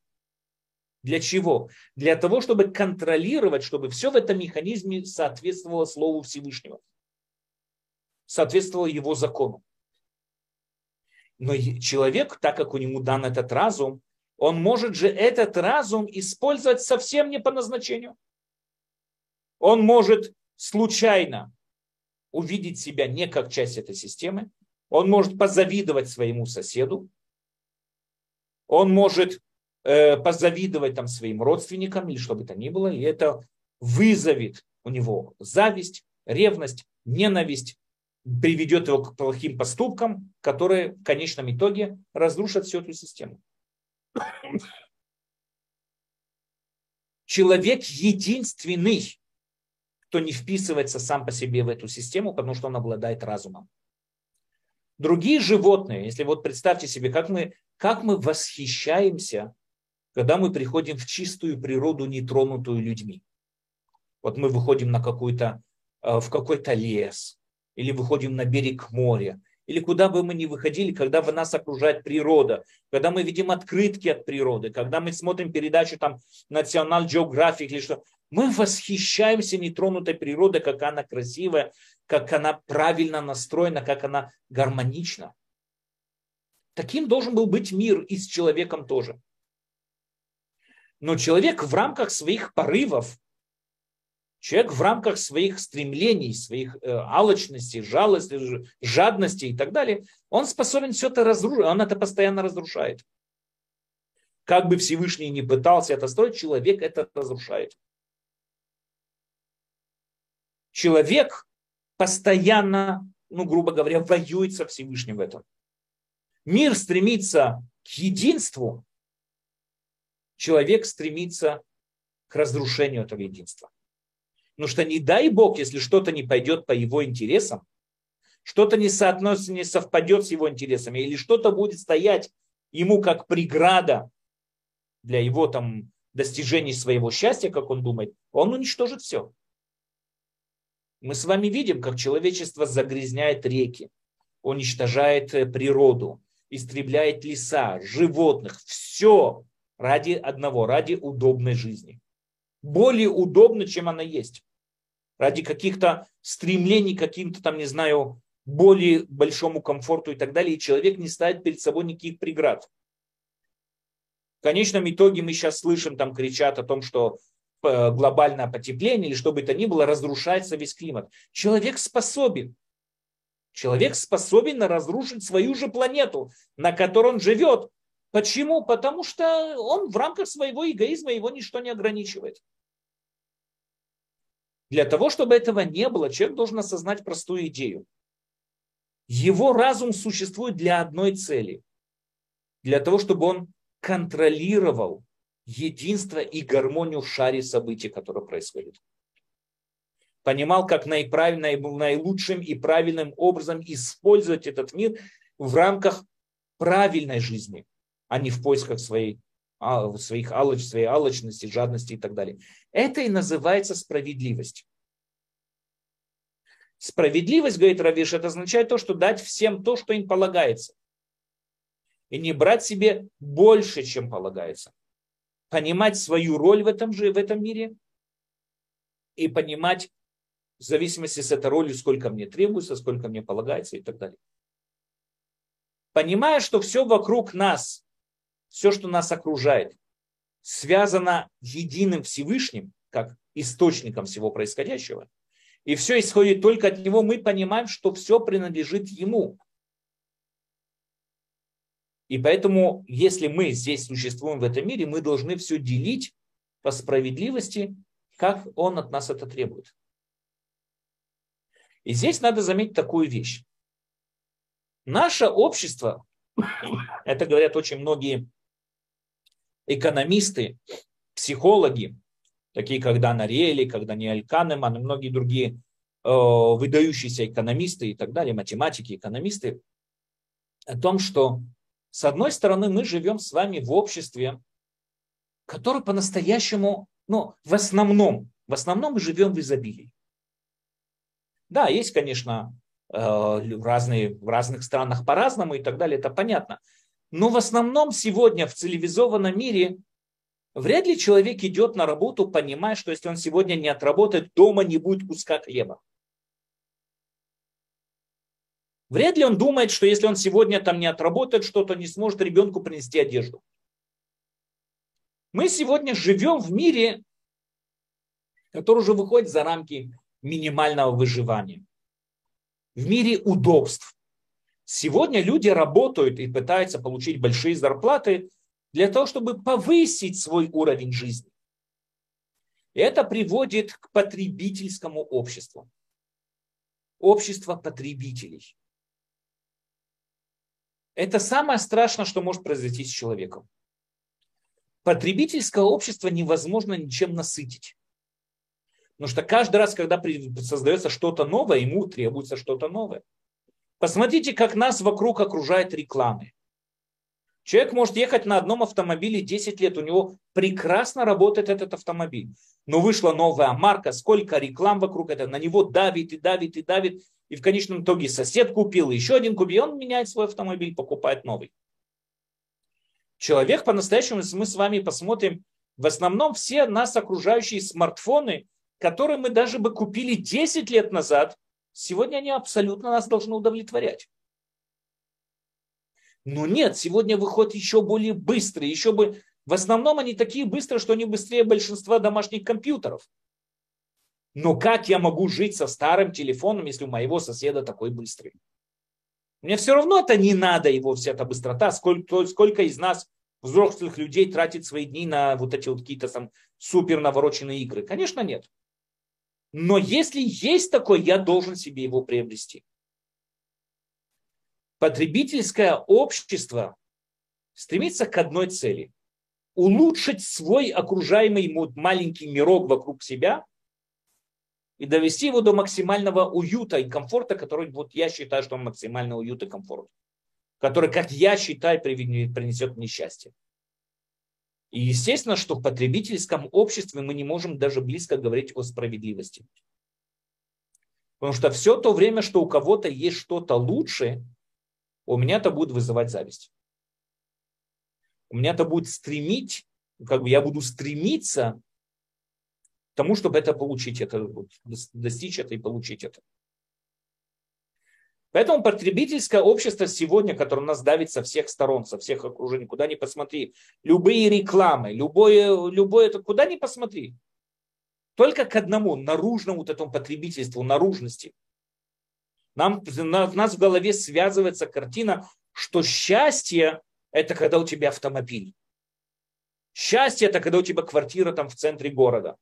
Для чего? Для того, чтобы контролировать, чтобы все в этом механизме соответствовало Слову Всевышнего, соответствовало его закону. Но человек, так как у него дан этот разум, он может же этот разум использовать совсем не по назначению. Он может случайно увидеть себя не как часть этой системы, он может позавидовать своему соседу, он может э, позавидовать там своим родственникам или что бы то ни было, и это вызовет у него зависть, ревность, ненависть, приведет его к плохим поступкам, которые в конечном итоге разрушат всю эту систему. Человек единственный, кто не вписывается сам по себе в эту систему, потому что он обладает разумом. Другие животные, если вот представьте себе, как мы, как мы восхищаемся, когда мы приходим в чистую природу, нетронутую людьми. Вот мы выходим на какой-то, э, в какой-то лес, или выходим на берег моря, или куда бы мы ни выходили, когда в нас окружает природа, когда мы видим открытки от природы, когда мы смотрим передачу там National Geographic или что, мы восхищаемся нетронутой природой, как она красивая, как она правильно настроена, как она гармонична. Таким должен был быть мир и с человеком тоже. Но человек в рамках своих порывов, Человек в рамках своих стремлений, своих э, алчностей, жалости, жадности и так далее, он способен все это разрушить, он это постоянно разрушает. Как бы Всевышний не пытался это строить, человек это разрушает. Человек постоянно, ну, грубо говоря, воюет со Всевышним в этом. Мир стремится к единству, человек стремится к разрушению этого единства. Потому что не дай Бог, если что-то не пойдет по его интересам, что-то не соотносится, не совпадет с его интересами, или что-то будет стоять ему как преграда для его там достижений своего счастья, как он думает, он уничтожит все. Мы с вами видим, как человечество загрязняет реки, уничтожает э, природу, истребляет леса, животных, все ради одного, ради удобной жизни. Более удобно, чем она есть. Ради каких-то стремлений, каким-то там, не знаю, более большому комфорту и так далее. И человек не ставит перед собой никаких преград. В конечном итоге мы сейчас слышим, там кричат о том, что э, глобальное потепление или что бы то ни было, разрушается весь климат. Человек способен. Человек способен разрушить свою же планету, на которой он живет. Почему? Потому что он в рамках своего эгоизма его ничто не ограничивает. Для того, чтобы этого не было, человек должен осознать простую идею. Его разум существует для одной цели. Для того, чтобы он контролировал единство и гармонию в шаре событий, которые происходят. Понимал, как наилучшим и правильным образом использовать этот мир в рамках правильной жизни, а не в поисках своей, а, своих алоч, своей алочности, жадности и так далее. Это и называется справедливость. Справедливость, говорит Равиш, это означает то, что дать всем то, что им полагается. И не брать себе больше, чем полагается. Понимать свою роль в этом же, в этом мире и понимать в зависимости с этой ролью, сколько мне требуется, сколько мне полагается и так далее. Понимая, что все вокруг нас, все, что нас окружает, связано единым Всевышним, как источником всего происходящего – и все исходит только от него, мы понимаем, что все принадлежит ему. И поэтому, если мы здесь существуем в этом мире, мы должны все делить по справедливости, как он от нас это требует. И здесь надо заметить такую вещь. Наше общество, это говорят очень многие экономисты, психологи, такие как Дан Ариэли, как Даниэль Канеман и многие другие э, выдающиеся экономисты и так далее, математики, экономисты, о том, что с одной стороны мы живем с вами в обществе, которое по-настоящему, ну, в основном, в основном мы живем в изобилии. Да, есть, конечно, э, разные, в разных странах по-разному и так далее, это понятно. Но в основном сегодня в цивилизованном мире Вряд ли человек идет на работу, понимая, что если он сегодня не отработает, дома не будет куска хлеба. Вряд ли он думает, что если он сегодня там не отработает что-то, не сможет ребенку принести одежду. Мы сегодня живем в мире, который уже выходит за рамки минимального выживания. В мире удобств. Сегодня люди работают и пытаются получить большие зарплаты, для того, чтобы повысить свой уровень жизни. Это приводит к потребительскому обществу. Общество потребителей. Это самое страшное, что может произойти с человеком. Потребительское общество невозможно ничем насытить. Потому что каждый раз, когда создается что-то новое, ему требуется что-то новое. Посмотрите, как нас вокруг окружает рекламы. Человек может ехать на одном автомобиле 10 лет, у него прекрасно работает этот автомобиль. Но вышла новая марка, сколько реклам вокруг этого, на него давит и давит и давит. И в конечном итоге сосед купил, еще один купил, и он меняет свой автомобиль, покупает новый. Человек по-настоящему, если мы с вами посмотрим, в основном все нас окружающие смартфоны, которые мы даже бы купили 10 лет назад, сегодня они абсолютно нас должны удовлетворять. Но нет, сегодня выходят еще более быстрые, еще бы... В основном они такие быстрые, что они быстрее большинства домашних компьютеров. Но как я могу жить со старым телефоном, если у моего соседа такой быстрый? Мне все равно это не надо, его вся эта быстрота. Сколько, сколько из нас, взрослых людей, тратит свои дни на вот эти вот какие-то там супер навороченные игры? Конечно, нет. Но если есть такой, я должен себе его приобрести потребительское общество стремится к одной цели – улучшить свой окружаемый маленький мирок вокруг себя и довести его до максимального уюта и комфорта, который вот я считаю, что он максимально уют и комфорт, который, как я считаю, принесет мне счастье. И естественно, что в потребительском обществе мы не можем даже близко говорить о справедливости. Потому что все то время, что у кого-то есть что-то лучше, у меня это будет вызывать зависть. У меня это будет стремить, как бы я буду стремиться к тому, чтобы это получить, это, достичь это и получить это. Поэтому потребительское общество сегодня, которое нас давит со всех сторон, со всех окружений, куда ни посмотри, любые рекламы, любое, любое это, куда ни посмотри, только к одному, наружному вот этому потребительству, наружности. Нам, на, нас в голове связывается картина, что счастье – это когда у тебя автомобиль. Счастье – это когда у тебя квартира там в центре города.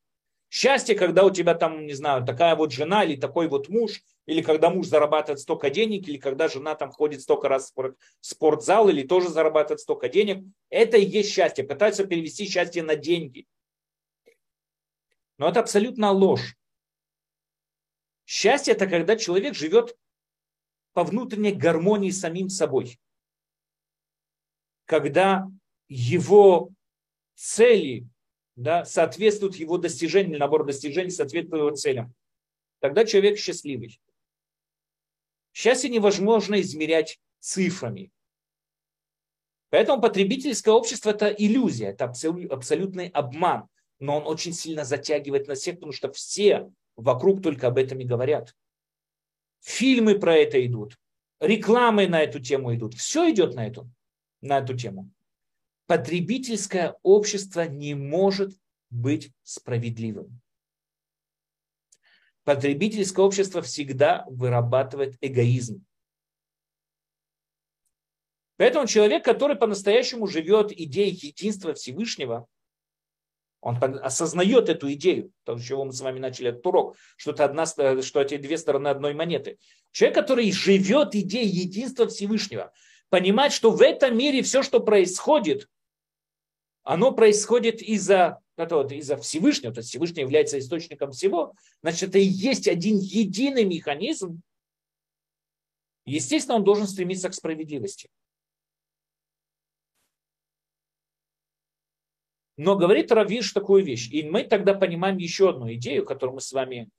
Счастье, когда у тебя там, не знаю, такая вот жена или такой вот муж, или когда муж зарабатывает столько денег, или когда жена там ходит столько раз в спортзал, или тоже зарабатывает столько денег. Это и есть счастье. Пытаются перевести счастье на деньги. Но это абсолютно ложь. Счастье – это когда человек живет по внутренней гармонии с самим собой. Когда его цели да, соответствует его достижениям, набор достижений соответствует его целям. Тогда человек счастливый. Счастье невозможно измерять цифрами. Поэтому потребительское общество – это иллюзия, это абсолютный обман. Но он очень сильно затягивает на всех, потому что все вокруг только об этом и говорят. Фильмы про это идут, рекламы на эту тему идут. Все идет на эту, на эту тему потребительское общество не может быть справедливым. Потребительское общество всегда вырабатывает эгоизм. Поэтому человек, который по-настоящему живет идеей единства Всевышнего, он осознает эту идею, то, с чего мы с вами начали этот урок, что, это одна, что эти две стороны одной монеты. Человек, который живет идеей единства Всевышнего, понимать, что в этом мире все, что происходит, оно происходит из-за вот, из-за Всевышнего, то есть Всевышний является источником всего, значит, это и есть один единый механизм. Естественно, он должен стремиться к справедливости. Но говорит Равиш такую вещь. И мы тогда понимаем еще одну идею, которую мы с вами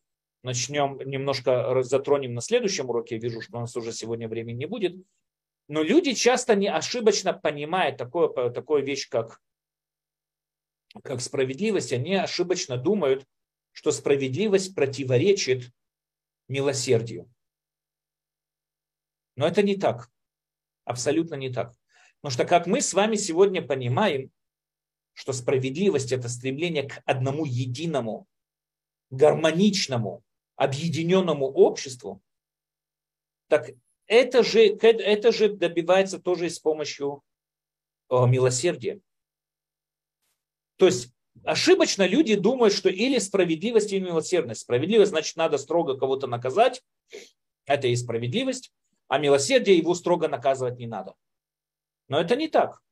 начнем немножко затронем на следующем уроке. Я вижу, что у нас уже сегодня времени не будет. Но люди часто не ошибочно понимают такое, такую вещь, как, как справедливость. Они ошибочно думают, что справедливость противоречит милосердию. Но это не так. Абсолютно не так. Потому что, как мы с вами сегодня понимаем, что справедливость – это стремление к одному единому, гармоничному, объединенному обществу, так это же, это же добивается тоже с помощью э, милосердия. То есть ошибочно люди думают, что или справедливость, или милосердность. Справедливость значит, надо строго кого-то наказать. Это и справедливость. А милосердие его строго наказывать не надо. Но это не так.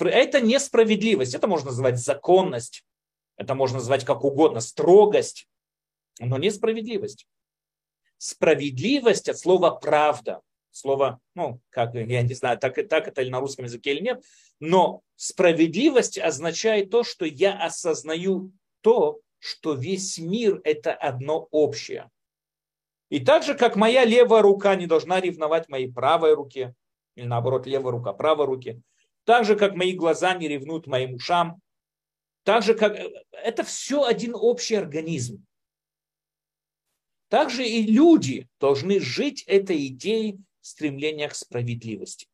Это несправедливость. Это можно называть законность. Это можно назвать как угодно. Строгость. Но несправедливость справедливость от слова правда. Слово, ну, как, я не знаю, так, так это или на русском языке или нет, но справедливость означает то, что я осознаю то, что весь мир – это одно общее. И так же, как моя левая рука не должна ревновать моей правой руке, или наоборот, левая рука правой руке, так же, как мои глаза не ревнуют моим ушам, так же, как это все один общий организм. Также и люди должны жить этой идеей стремления к справедливости.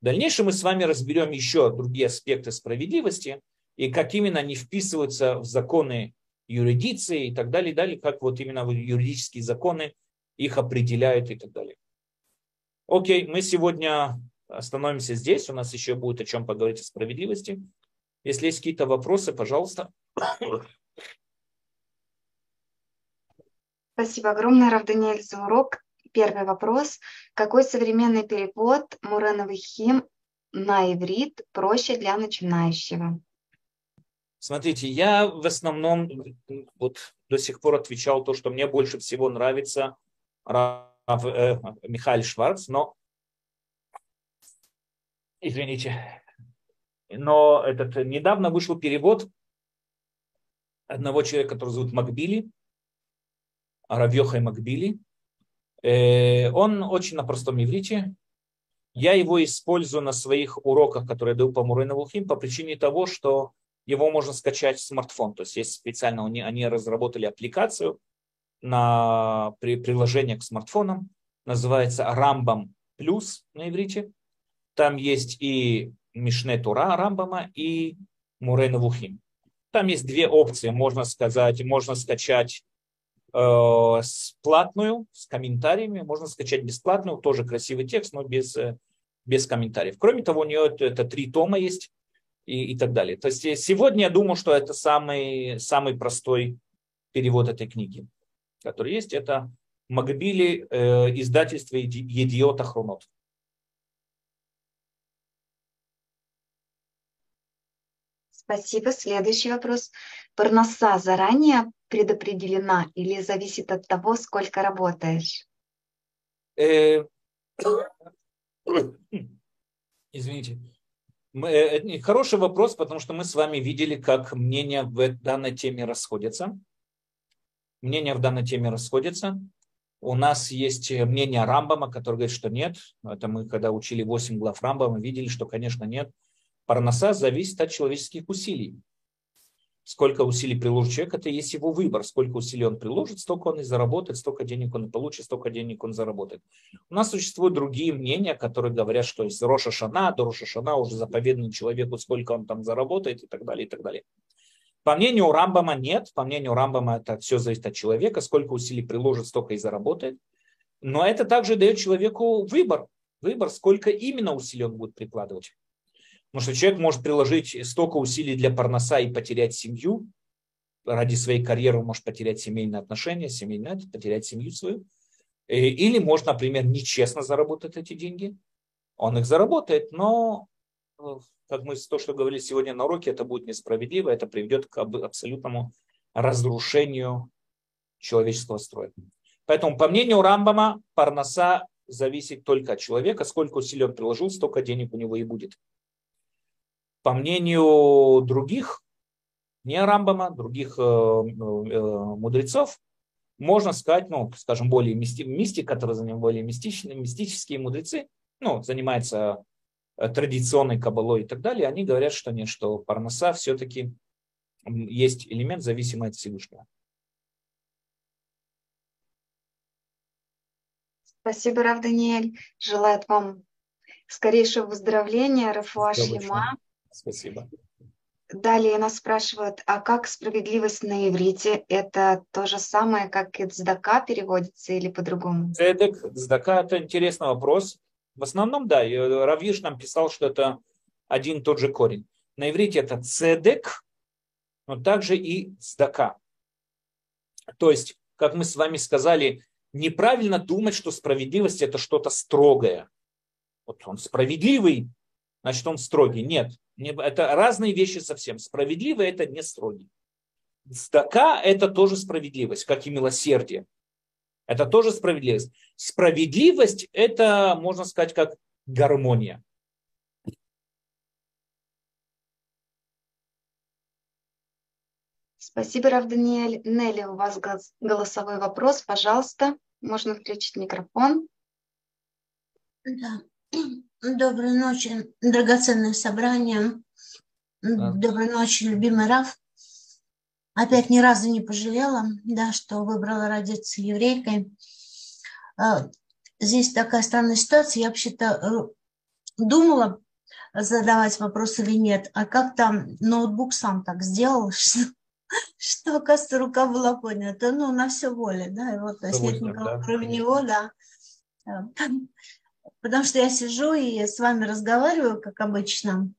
В дальнейшем мы с вами разберем еще другие аспекты справедливости и как именно они вписываются в законы юридиции и так далее, и далее, как вот именно юридические законы их определяют и так далее. Окей, мы сегодня остановимся здесь. У нас еще будет о чем поговорить о справедливости. Если есть какие-то вопросы, пожалуйста. Спасибо огромное, Равданиэль, за урок. Первый вопрос. Какой современный перевод Муреновых хим на иврит проще для начинающего? Смотрите, я в основном вот до сих пор отвечал то, что мне больше всего нравится Рав, э, Михаил Шварц, но извините, но этот недавно вышел перевод одного человека, который зовут Макбили, Равьоха и Макбили. Э, он очень на простом иврите. Я его использую на своих уроках, которые я даю по Мурейна Вулхим, по причине того, что его можно скачать в смартфон. То есть есть специально, они, они разработали аппликацию на при, приложение к смартфонам, называется Рамбам Плюс на иврите. Там есть и Мишне Тура Рамбама и Мурейна Вухим. Там есть две опции, можно сказать, можно скачать э, платную с комментариями, можно скачать бесплатную, тоже красивый текст, но без, э, без комментариев. Кроме того, у нее это, три тома есть и, и так далее. То есть сегодня я думаю, что это самый, самый простой перевод этой книги, который есть. Это Магбили, э, издательство Едиота Хронот. Спасибо. Следующий вопрос. Парноса заранее предопределена или зависит от того, сколько работаешь? Э, <coughs> извините. Э, хороший вопрос, потому что мы с вами видели, как мнения в данной теме расходятся. Мнения в данной теме расходятся. У нас есть мнение Рамбама, который говорит, что нет. Это мы, когда учили 8 глав Рамбама, видели, что, конечно, нет. Парноса зависит от человеческих усилий. Сколько усилий приложит человек, это есть его выбор. Сколько усилий он приложит, столько он и заработает, столько денег он и получит, столько денег он заработает. У нас существуют другие мнения, которые говорят, что из Роша Шана до Роша Шана уже заповедано человеку, сколько он там заработает и так далее, и так далее. По мнению Рамбама нет, по мнению Рамбама это все зависит от человека, сколько усилий приложит, столько и заработает. Но это также дает человеку выбор, выбор, сколько именно усилий он будет прикладывать. Потому что человек может приложить столько усилий для парноса и потерять семью, ради своей карьеры может потерять семейные отношения, семейные, потерять семью свою. Э, или может, например, нечестно заработать эти деньги. Он их заработает, но, э, как мы то, что говорили сегодня на уроке, это будет несправедливо, это приведет к абсолютному разрушению человеческого строя. Поэтому, по мнению Рамбама, парноса зависит только от человека. Сколько усилий он приложил, столько денег у него и будет по мнению других, не Рамбама, других э, э, мудрецов, можно сказать, ну, скажем, более мисти, мистик, которые занимаются более мистичные, мистические мудрецы, ну, занимаются э, традиционной кабалой и так далее, они говорят, что нет, что парноса все-таки есть элемент, зависимый от Всевышнего. Спасибо, Рав Даниэль. Желаю вам скорейшего выздоровления, Рафуа Шлема. Спасибо. Далее нас спрашивают, а как справедливость на иврите? Это то же самое, как и цдака переводится или по-другому? Цедек, цдака – это интересный вопрос. В основном, да, Равиш нам писал, что это один и тот же корень. На иврите это цедек, но также и цдака. То есть, как мы с вами сказали, неправильно думать, что справедливость – это что-то строгое. Вот он справедливый, значит он строгий. Нет, это разные вещи совсем. Справедливый это не строгий. Стака это тоже справедливость, как и милосердие. Это тоже справедливость. Справедливость это, можно сказать, как гармония. Спасибо, Рав Даниэль. Нелли, у вас голосовой вопрос. Пожалуйста, можно включить микрофон. Да. Доброй ночи, драгоценное собрание. Да. Доброй ночи, любимый Раф. Опять ни разу не пожалела, да, что выбрала родиться еврейкой. А, здесь такая странная ситуация. Я вообще-то э, думала задавать вопрос или нет, а как там ноутбук сам так сделал, <laughs> что, что оказывается, рука была поднята. Ну, на все воля, да, и вот, то есть нет никого, да. кроме него, да потому что я сижу и с вами разговариваю, как обычно.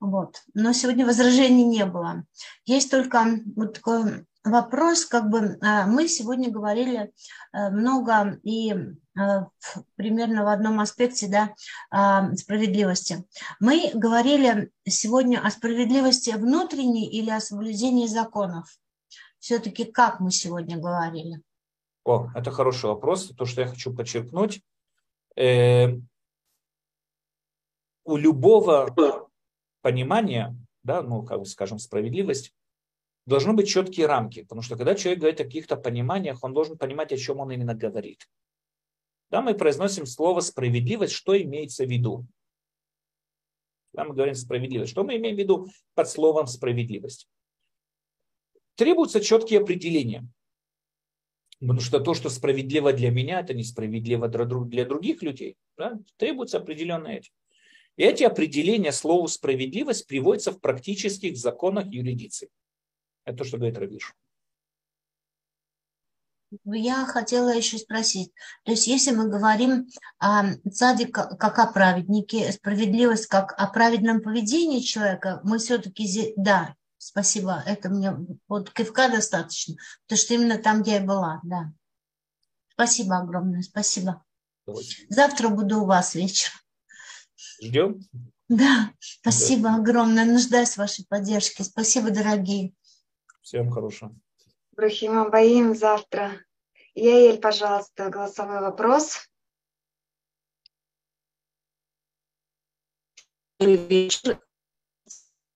Вот. Но сегодня возражений не было. Есть только вот такой вопрос, как бы а, мы сегодня говорили э, много и э, примерно в одном аспекте да, а, справедливости. Мы говорили сегодня о справедливости внутренней или о соблюдении законов. Все-таки как мы сегодня говорили? О, это хороший вопрос. То, что я хочу подчеркнуть, э, у любого понимания, да, ну, как бы скажем, справедливость, должны быть четкие рамки, потому что когда человек говорит о каких-то пониманиях, он должен понимать, о чем он именно говорит. Да, мы произносим слово справедливость, что имеется в виду. Когда мы говорим справедливость, что мы имеем в виду под словом справедливость? Требуются четкие определения. Потому что то, что справедливо для меня, это несправедливо для других людей. Да? Требуются определенные эти. И эти определения слову справедливость приводятся в практических законах юридиции. Это то, что говорит Равиш. Я хотела еще спросить, то есть если мы говорим о цадик как о праведнике, справедливость как о праведном поведении человека, мы все-таки, да, спасибо, это мне вот кивка достаточно, потому что именно там, где я была, да. Спасибо огромное, спасибо. Давайте. Завтра буду у вас вечером. Ждем? Да, спасибо да. огромное, нуждаюсь в вашей поддержке. Спасибо, дорогие. Всем хорошего. Брахима Баим завтра. Яэль, пожалуйста, голосовой вопрос. вечер.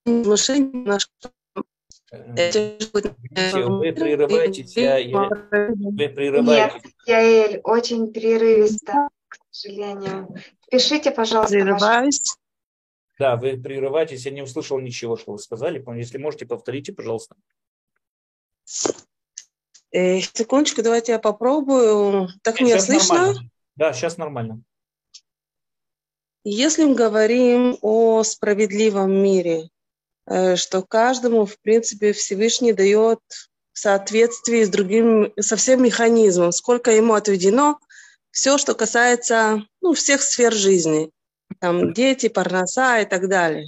наш вы прерываетесь, я, я, вы прерываетесь. Нет, Яэль, очень прерывисто, к сожалению. Пишите, пожалуйста. Прерываюсь. Да, вы прерываетесь, я не услышал ничего, что вы сказали. Если можете, повторите, пожалуйста. Э, секундочку, давайте я попробую. Так меня слышно? Нормально. Да, сейчас нормально. Если мы говорим о справедливом мире, э, что каждому, в принципе, Всевышний дает в соответствии с другим, со всем механизмом, сколько ему отведено, все, что касается ну, всех сфер жизни, там дети, парноса и так далее,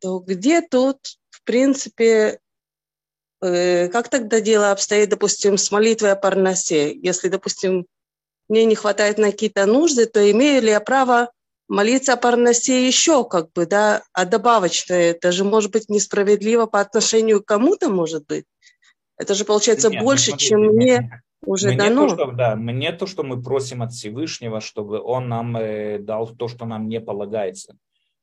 то где тут, в принципе, Э, как тогда дело обстоит, допустим, с молитвой о парносе? Если, допустим, мне не хватает на какие-то нужды, то имею ли я право молиться о парносе еще, как бы, да, а добавочное, это же может быть несправедливо по отношению к кому-то, может быть. Это же получается нет, больше, смотрите, чем мне нет. уже мне дано. То, что, да, мне то, что мы просим от Всевышнего, чтобы он нам э, дал то, что нам не полагается.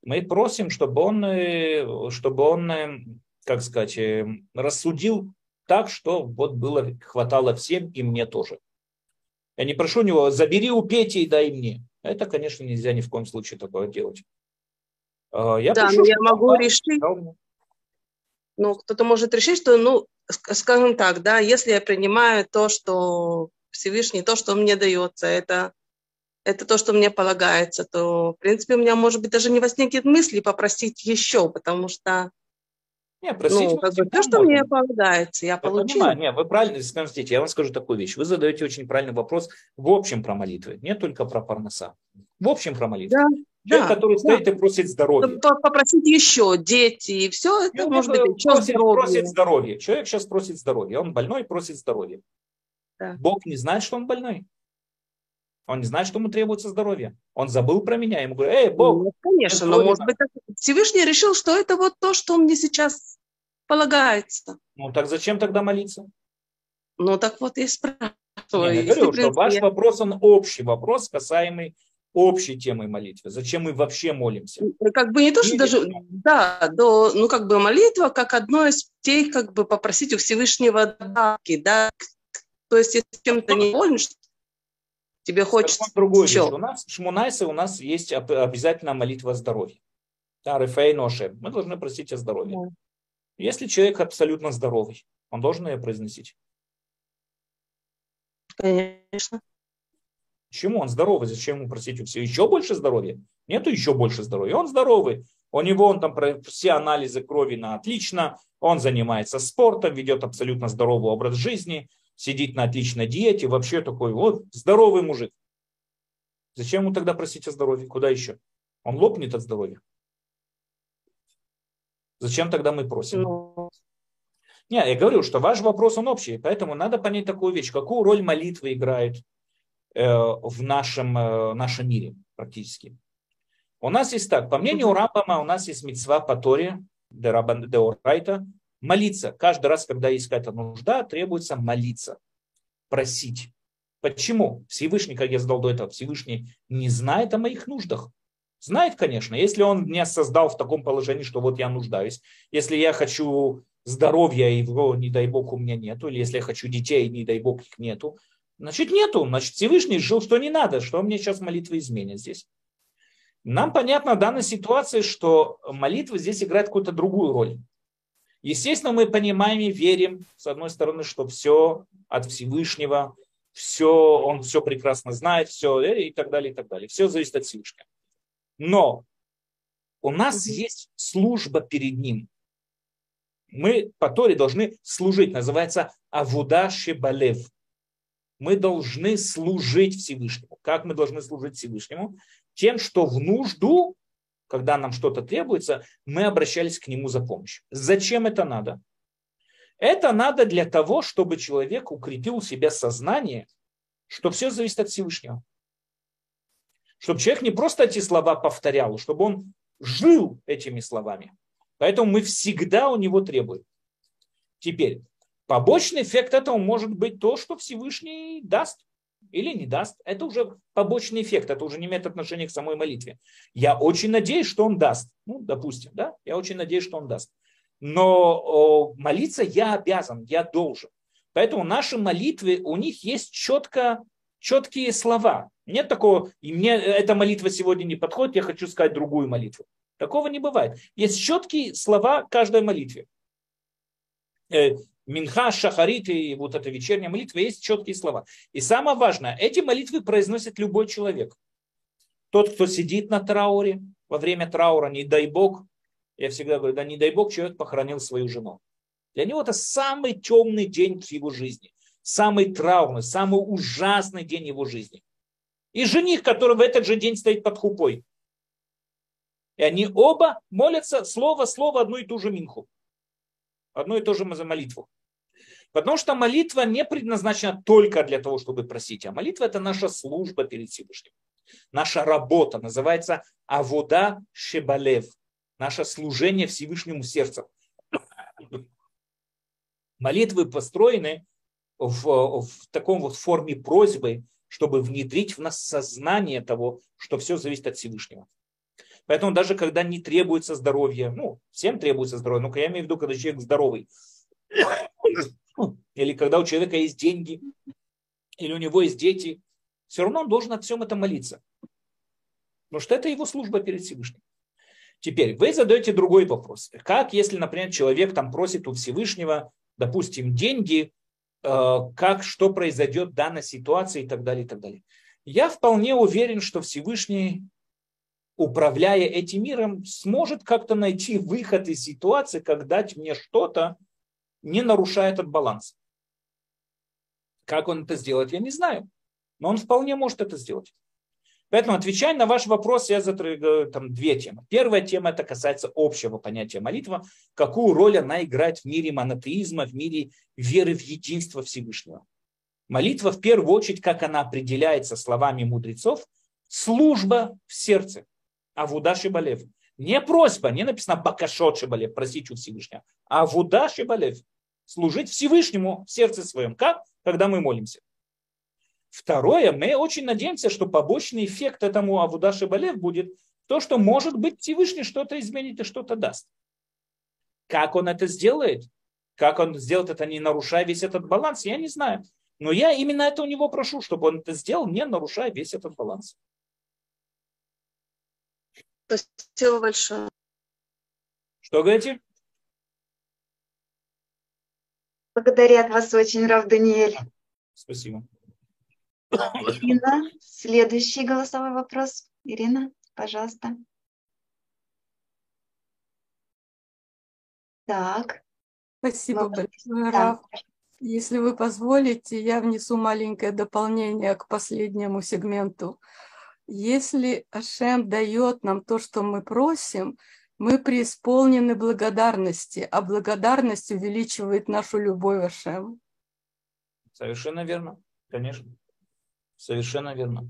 Мы просим, чтобы он, э, чтобы он э, как сказать, э, рассудил так, что вот было, хватало всем и мне тоже. Я не прошу него, забери у Пети и дай мне. Это, конечно, нельзя ни в коем случае такое делать. А, я да, прошу, но я могу решить. Ну, кто-то может решить, что, ну, скажем так, да, если я принимаю то, что Всевышний, то, что мне дается, это, это то, что мне полагается, то, в принципе, у меня, может быть, даже не возникнет мысли попросить еще, потому что не, просить ну, как бы то, что мне полагается, я, я получила. Не, вы правильно, скажите, я вам скажу такую вещь. Вы задаете очень правильный вопрос в общем про молитвы, не только про парноса. В общем про молитвы. Да. Человек, да, который да. стоит и просит здоровья. Попросить еще дети, и все это ну, может быть просит, здоровье. просит здоровье. Человек сейчас просит здоровья. Он больной, просит здоровья. Да. Бог не знает, что он больной. Он не знает, что ему требуется здоровье. Он забыл про меня. Ему говорю, эй, Бог. Ну, конечно, но может быть Всевышний решил, что это вот то, что мне сейчас полагается. Ну так зачем тогда молиться? Ну так вот и спрашиваю. Я говорю, что ваш вопрос, он общий вопрос, касаемый общей темой молитвы. Зачем мы вообще молимся? Как бы не то, что даже, да, до, ну как бы молитва как одно из путей, как бы попросить у Всевышнего добавки, да, то есть если чем-то не молишь, тебе хочется другое. У нас в Шмунайсе у нас есть обязательно молитва о здоровье. Да, Рефей Ноше. Мы должны просить о здоровье. Да. Если человек абсолютно здоровый, он должен ее произносить. Конечно. Почему он здоровый? Зачем ему просить у всех еще больше здоровья? Нету еще больше здоровья. Он здоровый. У него он там все анализы крови на отлично. Он занимается спортом, ведет абсолютно здоровый образ жизни, сидит на отличной диете. Вообще такой вот здоровый мужик. Зачем ему тогда просить о здоровье? Куда еще? Он лопнет от здоровья. Зачем тогда мы просим? Ну... Не, я говорю, что ваш вопрос он общий, поэтому надо понять такую вещь, какую роль молитвы играет э, в нашем, э, нашем мире практически. У нас есть так, по мнению Рамбама, у нас есть мецва по Торе, де Орайта, молиться. Каждый раз, когда есть какая-то нужда, требуется молиться, просить. Почему? Всевышний, как я задал до этого, Всевышний не знает о моих нуждах. Знает, конечно. Если он меня создал в таком положении, что вот я нуждаюсь, если я хочу здоровья, и его, не дай бог, у меня нету, или если я хочу детей, не дай бог, их нету, значит, нету. Значит, Всевышний жил, что не надо, что мне сейчас молитва изменит здесь. Нам понятно в данной ситуации, что молитва здесь играет какую-то другую роль. Естественно, мы понимаем и верим, с одной стороны, что все от Всевышнего, все, он все прекрасно знает, все э, и так далее, и так далее. Все зависит от Всевышнего. Но у нас есть служба перед ним. Мы по Торе должны служить. Называется Авуда Шебалев. Мы должны служить Всевышнему. Как мы должны служить Всевышнему? Тем, что в нужду, когда нам что-то требуется, мы обращались к нему за помощью. Зачем это надо? Это надо для того, чтобы человек укрепил у себя сознание, что все зависит от Всевышнего. Чтобы человек не просто эти слова повторял, чтобы он жил этими словами. Поэтому мы всегда у него требуем. Теперь, побочный эффект этого может быть то, что Всевышний даст или не даст. Это уже побочный эффект, это уже не имеет отношения к самой молитве. Я очень надеюсь, что он даст. Ну, допустим, да, я очень надеюсь, что он даст. Но молиться я обязан, я должен. Поэтому наши молитвы, у них есть четко, четкие слова. Нет такого, и мне эта молитва сегодня не подходит, я хочу сказать другую молитву. Такого не бывает. Есть четкие слова каждой молитве. Минха, Шахарит и вот эта вечерняя молитва, есть четкие слова. И самое важное, эти молитвы произносит любой человек. Тот, кто сидит на трауре, во время траура, не дай Бог, я всегда говорю, да не дай Бог, человек похоронил свою жену. Для него это самый темный день в его жизни, самый траурный, самый ужасный день его жизни. И жених, который в этот же день стоит под хупой. И они оба молятся слово-слово одну и ту же минху. Одну и ту же за молитву. Потому что молитва не предназначена только для того, чтобы просить, а молитва это наша служба перед Всевышним. Наша работа называется Авода Шебалев наше служение Всевышнему сердцем. Молитвы построены в, в таком вот форме просьбы, чтобы внедрить в нас сознание того, что все зависит от Всевышнего. Поэтому даже когда не требуется здоровье, ну, всем требуется здоровье, но я имею в виду, когда человек здоровый, <coughs> или когда у человека есть деньги, или у него есть дети, все равно он должен от всем это молиться. Потому что это его служба перед Всевышним. Теперь вы задаете другой вопрос. Как, если, например, человек там просит у Всевышнего, допустим, деньги, э, как, что произойдет в данной ситуации и так далее, и так далее. Я вполне уверен, что Всевышний, управляя этим миром, сможет как-то найти выход из ситуации, как дать мне что-то, не нарушая этот баланс. Как он это сделает, я не знаю. Но он вполне может это сделать. Поэтому, отвечая на ваш вопрос, я затрагиваю там две темы. Первая тема, это касается общего понятия молитва, какую роль она играет в мире монотеизма, в мире веры в единство Всевышнего. Молитва, в первую очередь, как она определяется словами мудрецов, служба в сердце. А Авуда Шибалев. Не просьба, не написано Бакашот Шибалев, просить у Всевышнего, а Авуда Шибалев. Служить Всевышнему в сердце своем. Как? Когда мы молимся. Второе, мы очень надеемся, что побочный эффект этому Авудаши Балев будет то, что, может быть, Всевышний что-то изменит и что-то даст. Как он это сделает? Как он сделает это, не нарушая весь этот баланс, я не знаю. Но я именно это у него прошу, чтобы он это сделал, не нарушая весь этот баланс. Спасибо большое. Что говорите? Благодарят вас очень, Рав Даниэль. Спасибо. Ирина, следующий голосовой вопрос. Ирина, пожалуйста. Так. Спасибо большое, Раф. Да. Если вы позволите, я внесу маленькое дополнение к последнему сегменту. Если Ашем дает нам то, что мы просим, мы преисполнены благодарности, а благодарность увеличивает нашу любовь Ашем. Совершенно верно, конечно. Совершенно верно.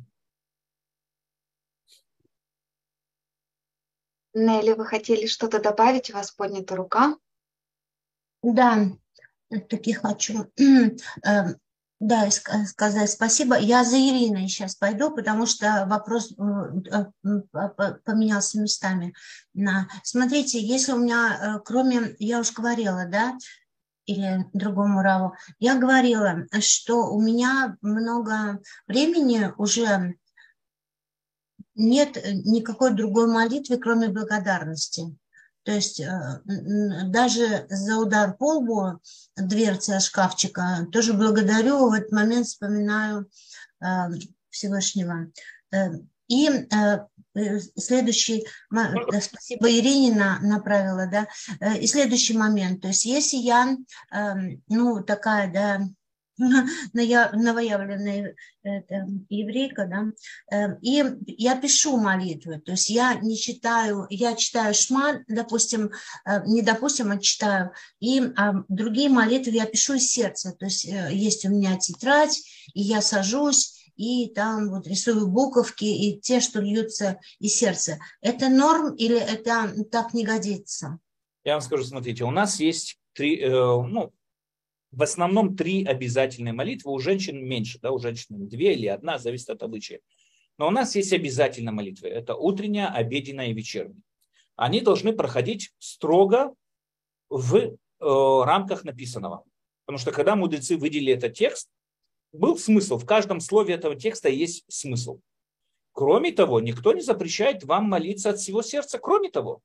Нелли, вы хотели что-то добавить? У вас поднята рука. Да, таки хочу. <clears throat> Да, сказать спасибо. Я за Ириной сейчас пойду, потому что вопрос э, поменялся местами. Смотрите, если у меня, э, кроме, я уж говорила, да, или другому Раву, я говорила, что у меня много времени уже нет никакой другой молитвы, кроме благодарности. То есть э, даже за удар по лбу дверцы шкафчика тоже благодарю, в этот момент вспоминаю э, Всевышнего. Э, и следующий, спасибо Ирине направила, да, и следующий момент, то есть если я, ну, такая, да, <laughs> новоявленная это, еврейка, да, эм, и я пишу молитвы, то есть я не читаю, я читаю шма, допустим, э, не допустим, а читаю, и а другие молитвы я пишу из сердца, то есть э, есть у меня тетрадь, и я сажусь, и там вот рисую буковки, и те, что льются из сердца. Это норм или это так не годится? Я вам скажу, смотрите, у нас есть три, э, ну, в основном три обязательные молитвы, у женщин меньше, да, у женщин две или одна, зависит от обычая. Но у нас есть обязательные молитвы. Это утренняя, обеденная и вечерняя. Они должны проходить строго в э, рамках написанного. Потому что когда мудрецы выделили этот текст, был смысл. В каждом слове этого текста есть смысл. Кроме того, никто не запрещает вам молиться от всего сердца. Кроме того,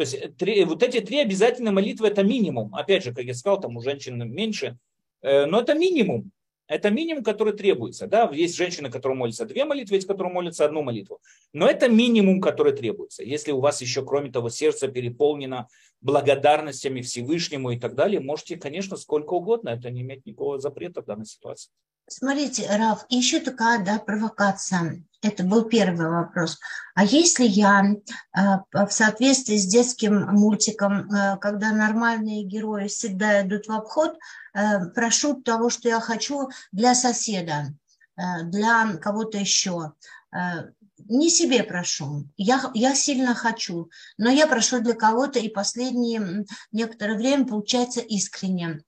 то есть э, три, вот эти три обязательные молитвы это минимум. Опять же, как я сказал, там у женщин меньше, э, но это минимум. Это минимум, который требуется. Да? Есть женщины, которые молятся две молитвы, есть, которые молятся одну молитву. Но это минимум, который требуется. Если у вас еще, кроме того, сердце переполнено благодарностями Всевышнему и так далее, можете, конечно, сколько угодно. Это не имеет никакого запрета в данной ситуации. Смотрите, Раф, еще такая да, провокация. Это был первый вопрос. А если я э, в соответствии с детским мультиком, э, когда нормальные герои всегда идут в обход, э, прошу того, что я хочу для соседа, для кого-то еще, не себе прошу, я, я сильно хочу, но я прошу для кого-то, и последнее некоторое время получается искренне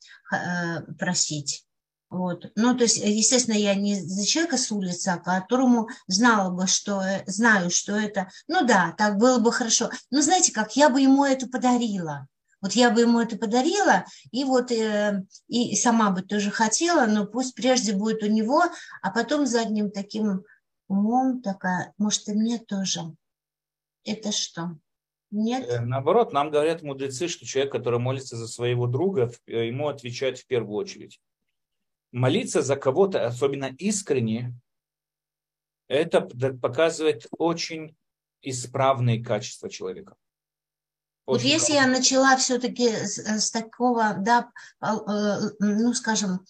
просить. Вот. Ну, то есть, естественно, я не за человека с улицы, а которому знала бы, что, э, знаю, что это, ну да, так было бы хорошо. Но знаете как, я бы ему это подарила. Вот я бы ему это подарила, и вот э, и сама бы тоже хотела, но пусть прежде будет у него, а потом задним таким умом такая, может, и мне тоже. Это что? Нет? Э, наоборот, нам говорят мудрецы, что человек, который молится за своего друга, ему отвечают в первую очередь молиться за кого-то, особенно искренне, это показывает очень исправные качества человека. Очень вот если я начала все-таки с, с такого, да, а, э, ну, скажем,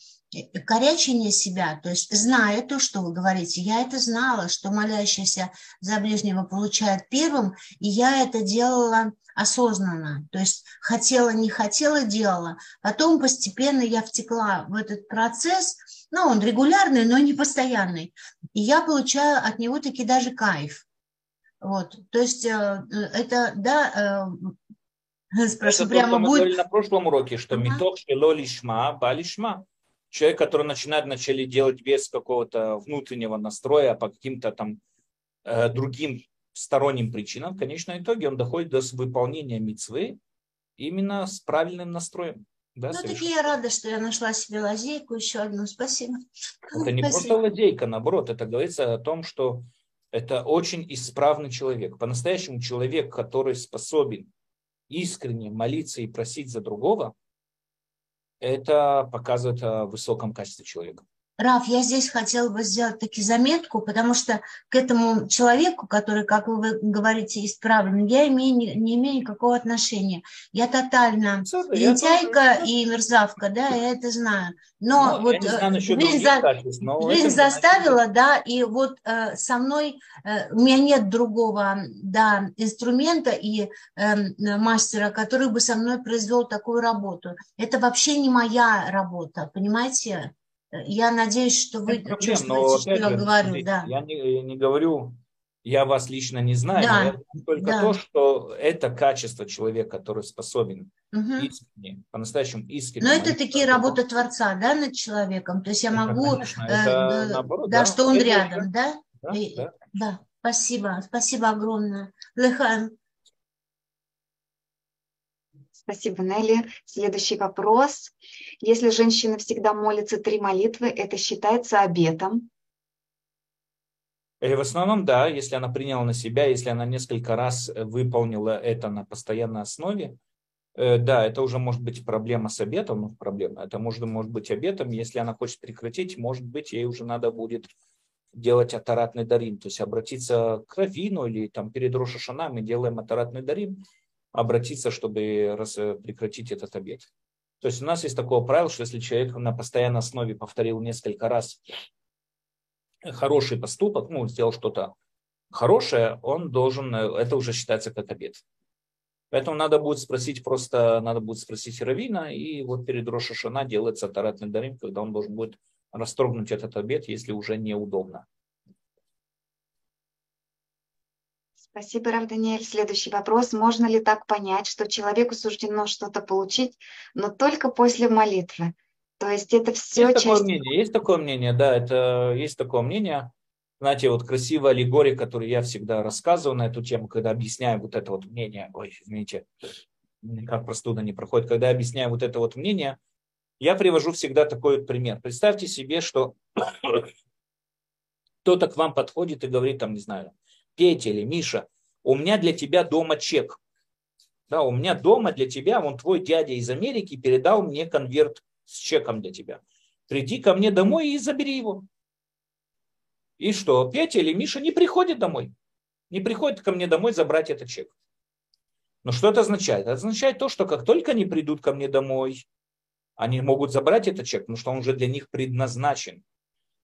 корячения себя, то есть зная то, что вы говорите, я это знала, что молящийся за ближнего получает первым, и я это делала осознанно, то есть хотела, не хотела, делала. Потом постепенно я втекла в этот процесс, ну, он регулярный, но не постоянный. И я получаю от него таки даже кайф. Вот, то есть э, это, да, э, <laughs> спрошу это прямо то, что будет... Мы говорили на прошлом уроке, что шело лишма, ба лишма. Человек, который начинает вначале делать без какого-то внутреннего настроя, а по каким-то там э, другим сторонним причинам, в конечном итоге он доходит до выполнения мецвы именно с правильным настроем. Да, ну, так я рада, что я нашла себе лазейку, еще одну. Спасибо. <laughs> Это не Спасибо. просто лазейка, наоборот, это говорится о том, что это очень исправный человек. По-настоящему человек, который способен искренне молиться и просить за другого, это показывает о высоком качестве человека. Раф, я здесь хотела бы сделать таки заметку, потому что к этому человеку, который, как вы говорите, исправлен, я имею, не, не имею никакого отношения. Я тотально Супер, лентяйка я и мерзавка, да, я это знаю. Но ну, вот знаю, жизнь, за, качеств, но жизнь заставила, да, и вот э, со мной э, у меня нет другого, да, инструмента и э, мастера, который бы со мной произвел такую работу. Это вообще не моя работа, понимаете? Я надеюсь, что вы проблем, чувствуете, что я же, говорю. Смотрите, да. Я не, не говорю Я вас лично не знаю, Да, но я знаю только да. то, что это качество человека, который способен Мгм. искренне, по-настоящему искренне. Но это такие Богу. работы Творца, да, над человеком. То есть я Это, могу, конечно, э, это да, наоборот, да, да. что он Это рядом, да? Да, И- да. Да, спасибо, спасибо огромное. Лехаем, Спасибо, Нелли. Следующий вопрос. Если женщина всегда молится три молитвы, это считается обетом? И в основном, да, если она приняла на себя, если она несколько раз э, выполнила это на постоянной основе, э, да, это уже может быть проблема с обетом, ну, проблема, это может, может быть обетом, если она хочет прекратить, может быть, ей уже надо будет делать атаратный дарим, то есть обратиться к раввину или там перед Рошашана мы делаем атаратный дарим, обратиться, чтобы раз, э, прекратить этот обет. То есть у нас есть такое правило, что если человек на постоянной основе повторил несколько раз хороший поступок, ну, сделал что-то хорошее, он должен, э, это уже считается как обед. Поэтому надо будет спросить просто, надо будет спросить Равина, и вот перед Рошашана делается таратный дарим, когда он должен будет расторгнуть этот обед, если уже неудобно. Спасибо, Рав Даниэль. Следующий вопрос. Можно ли так понять, что человеку суждено что-то получить, но только после молитвы? То есть это все Есть такое часть... мнение, есть такое мнение, да, это есть такое мнение. Знаете, вот красивая аллегория, которую я всегда рассказываю на эту тему, когда объясняю вот это вот мнение, ой, извините, как простуда не проходит, когда я объясняю вот это вот мнение, я привожу всегда такой вот пример. Представьте себе, что кто-то к вам подходит и говорит, там, не знаю, Петя или Миша, у меня для тебя дома чек. Да, у меня дома для тебя, вон твой дядя из Америки передал мне конверт с чеком для тебя. Приди ко мне домой и забери его. И что, Петя или Миша не приходит домой. Не приходит ко мне домой забрать этот чек. Но что это означает? Это означает то, что как только они придут ко мне домой, они могут забрать этот чек, потому что он уже для них предназначен.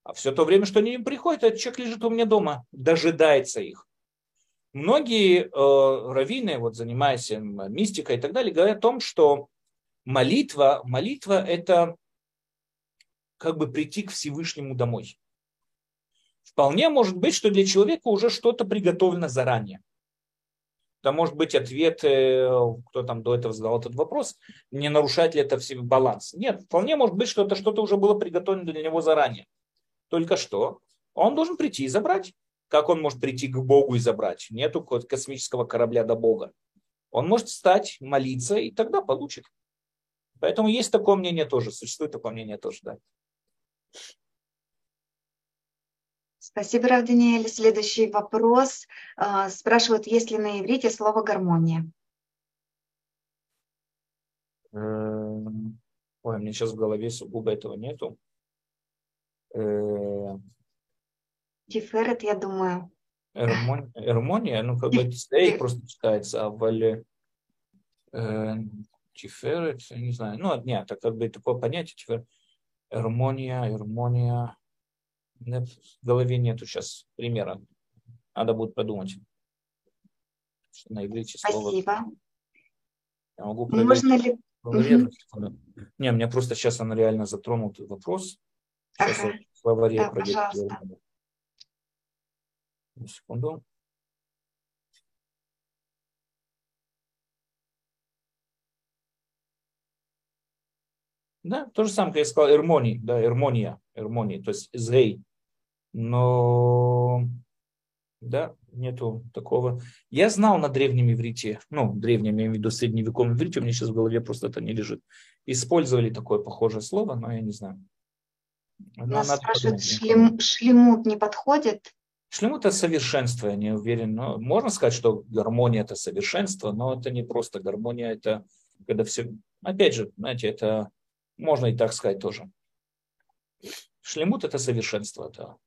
А все то время, что они приходят, этот чек лежит у меня дома, дожидается их. Многие э, раввины, вот занимаясь мистикой и так далее, говорят о том, что молитва, молитва это как бы прийти к Всевышнему домой. Вполне может быть, что для человека уже что-то приготовлено заранее. Это может быть ответ, кто там до этого задал этот вопрос, не нарушает ли это все баланс. Нет, вполне может быть, что это что-то уже было приготовлено для него заранее. Только что он должен прийти и забрать. Как он может прийти к Богу и забрать? Нету космического корабля до Бога. Он может встать, молиться, и тогда получит. Поэтому есть такое мнение тоже, существует такое мнение тоже, да. Спасибо, Рав Даниэль. Следующий вопрос. А, Спрашивают, есть ли на иврите слово гармония? Эм, Ой, меня сейчас в голове сугубо этого нету. Э, Тиферет, я думаю. Эрмон- Эрмония, ну как бы стейк просто читается, а вале Тиферет, я не знаю. Ну, нет, это как бы такое понятие, тиферет. Эрмония, эрмония. Нет, в голове нету сейчас примера. Надо будет подумать. Что на иврите слово. Спасибо. Я могу проверить. Можно ли... Не, меня просто сейчас она реально затронул вопрос. Сейчас Ага. я в словаре Да, проверю. пожалуйста. Секунду. Да, то же самое, как я сказал, эрмоний, да, эрмония, эрмония, то есть зей. Но, да, нету такого. Я знал на древнем иврите, ну, древнем, я имею в виду средневековом иврите, у меня сейчас в голове просто это не лежит. Использовали такое похожее слово, но я не знаю. Но Нас спрашивают, шлем, шлемут не подходит? Шлем это совершенство, я не уверен. Но можно сказать, что гармония это совершенство, но это не просто гармония, это когда все. Опять же, знаете, это можно и так сказать тоже. Шлемут это совершенство, это,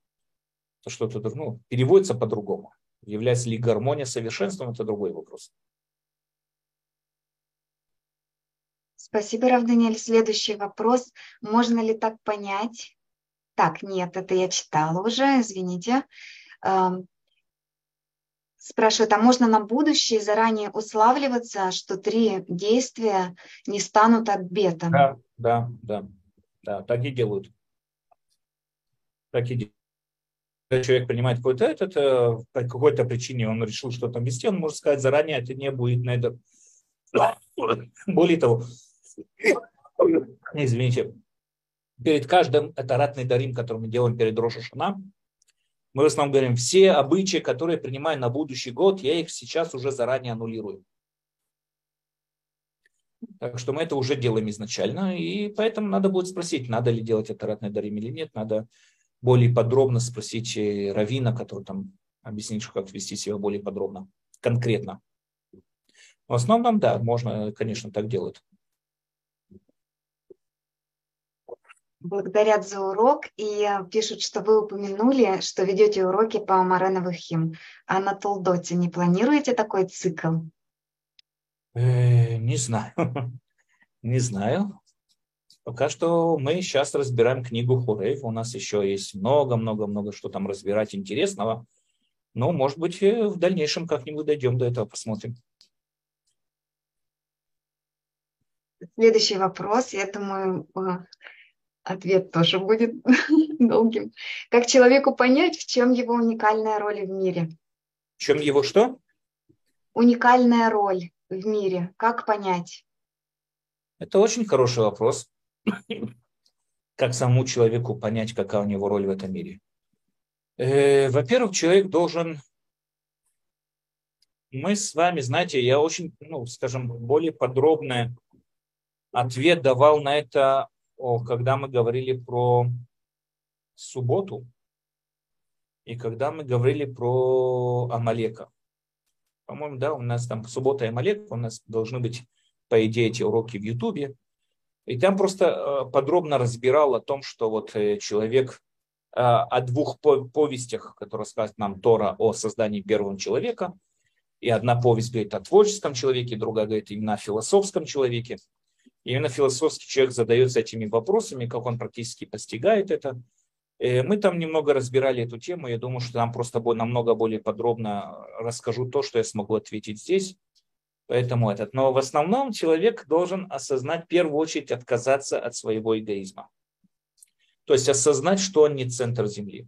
это что-то ну, переводится по-другому. Является ли гармония совершенством, это другой вопрос. Спасибо, Рав Даниэль. Следующий вопрос. Можно ли так понять? Так, нет, это я читала уже, извините. Эм, Спрашивают, а можно на будущее заранее уславливаться, что три действия не станут обетом? Да, да, да, да, так и делают. Так и человек принимает какой-то этот, э, по какой-то причине он решил что-то вести, он может сказать заранее, это не будет на это. Более того, <coughs> извините, перед каждым это ратный дарим, который мы делаем перед Рошашана, мы в основном говорим, все обычаи, которые принимаю на будущий год, я их сейчас уже заранее аннулирую. Так что мы это уже делаем изначально, и поэтому надо будет спросить, надо ли делать это ратный дарим или нет, надо более подробно спросить Равина, который там объяснит, как вести себя более подробно, конкретно. В основном, да, можно, конечно, так делать. Благодарят за урок и пишут, что вы упомянули, что ведете уроки по Мареновых хим. А на Толдоте не планируете такой цикл? Э, не знаю. <laughs> не знаю. Пока что мы сейчас разбираем книгу Хурейв. У нас еще есть много-много-много что там разбирать интересного. Но, может быть, э, в дальнейшем как-нибудь дойдем до этого, посмотрим. Следующий вопрос, я думаю, э, ответ тоже будет <laughs> долгим. Как человеку понять, в чем его уникальная роль в мире? В чем его что? Уникальная роль в мире. Как понять? Это очень хороший вопрос. <coughs> Как самому человеку понять, какая у него роль в этом мире? Э, во-первых, человек должен... Мы с вами, знаете, я очень, ну, скажем, более подробный ответ давал на это когда мы говорили про субботу и когда мы говорили про Амалека. По-моему, да, у нас там суббота и Амалек, у нас должны быть, по идее, эти уроки в Ютубе. И там просто э, подробно разбирал о том, что вот э, человек э, о двух повестях, которые сказать нам Тора о создании первого человека, и одна повесть говорит о творческом человеке, другая говорит именно о философском человеке. И именно философский человек задается этими вопросами, как он практически постигает это. Э, мы там немного разбирали эту тему. Я думаю, что там просто намного более подробно расскажу то, что я смогу ответить здесь. Поэтому этот. Но в основном человек должен осознать, в первую очередь, отказаться от своего эгоизма. То есть осознать, что он не центр Земли.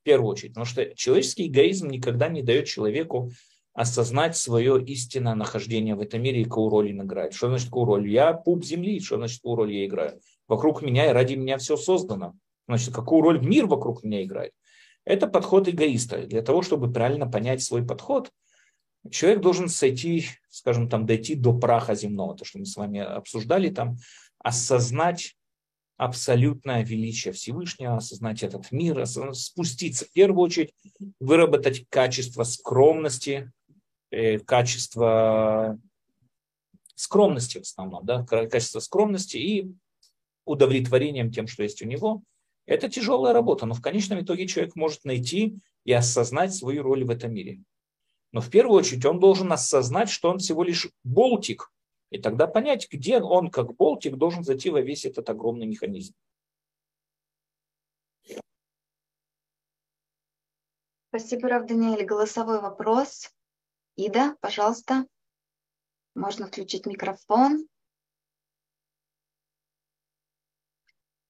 В первую очередь. Потому что человеческий эгоизм никогда не дает человеку осознать свое истинное нахождение в этом мире и какую роль он играет. Что значит какую роль? Я пуп земли, что значит какую роль я играю? Вокруг меня и ради меня все создано. Значит, какую роль мир вокруг меня играет? Это подход эгоиста. Для того, чтобы правильно понять свой подход, человек должен сойти, скажем, там, дойти до праха земного, то, что мы с вами обсуждали, там, осознать абсолютное величие Всевышнего, осознать этот мир, спуститься в первую очередь, выработать качество скромности, качество скромности в основном, да, качество скромности и удовлетворением тем, что есть у него. Это тяжелая работа, но в конечном итоге человек может найти и осознать свою роль в этом мире. Но в первую очередь он должен осознать, что он всего лишь болтик, и тогда понять, где он как болтик должен зайти во весь этот огромный механизм. Спасибо, Рав Даниэль. Голосовой вопрос. Ида, пожалуйста, можно включить микрофон.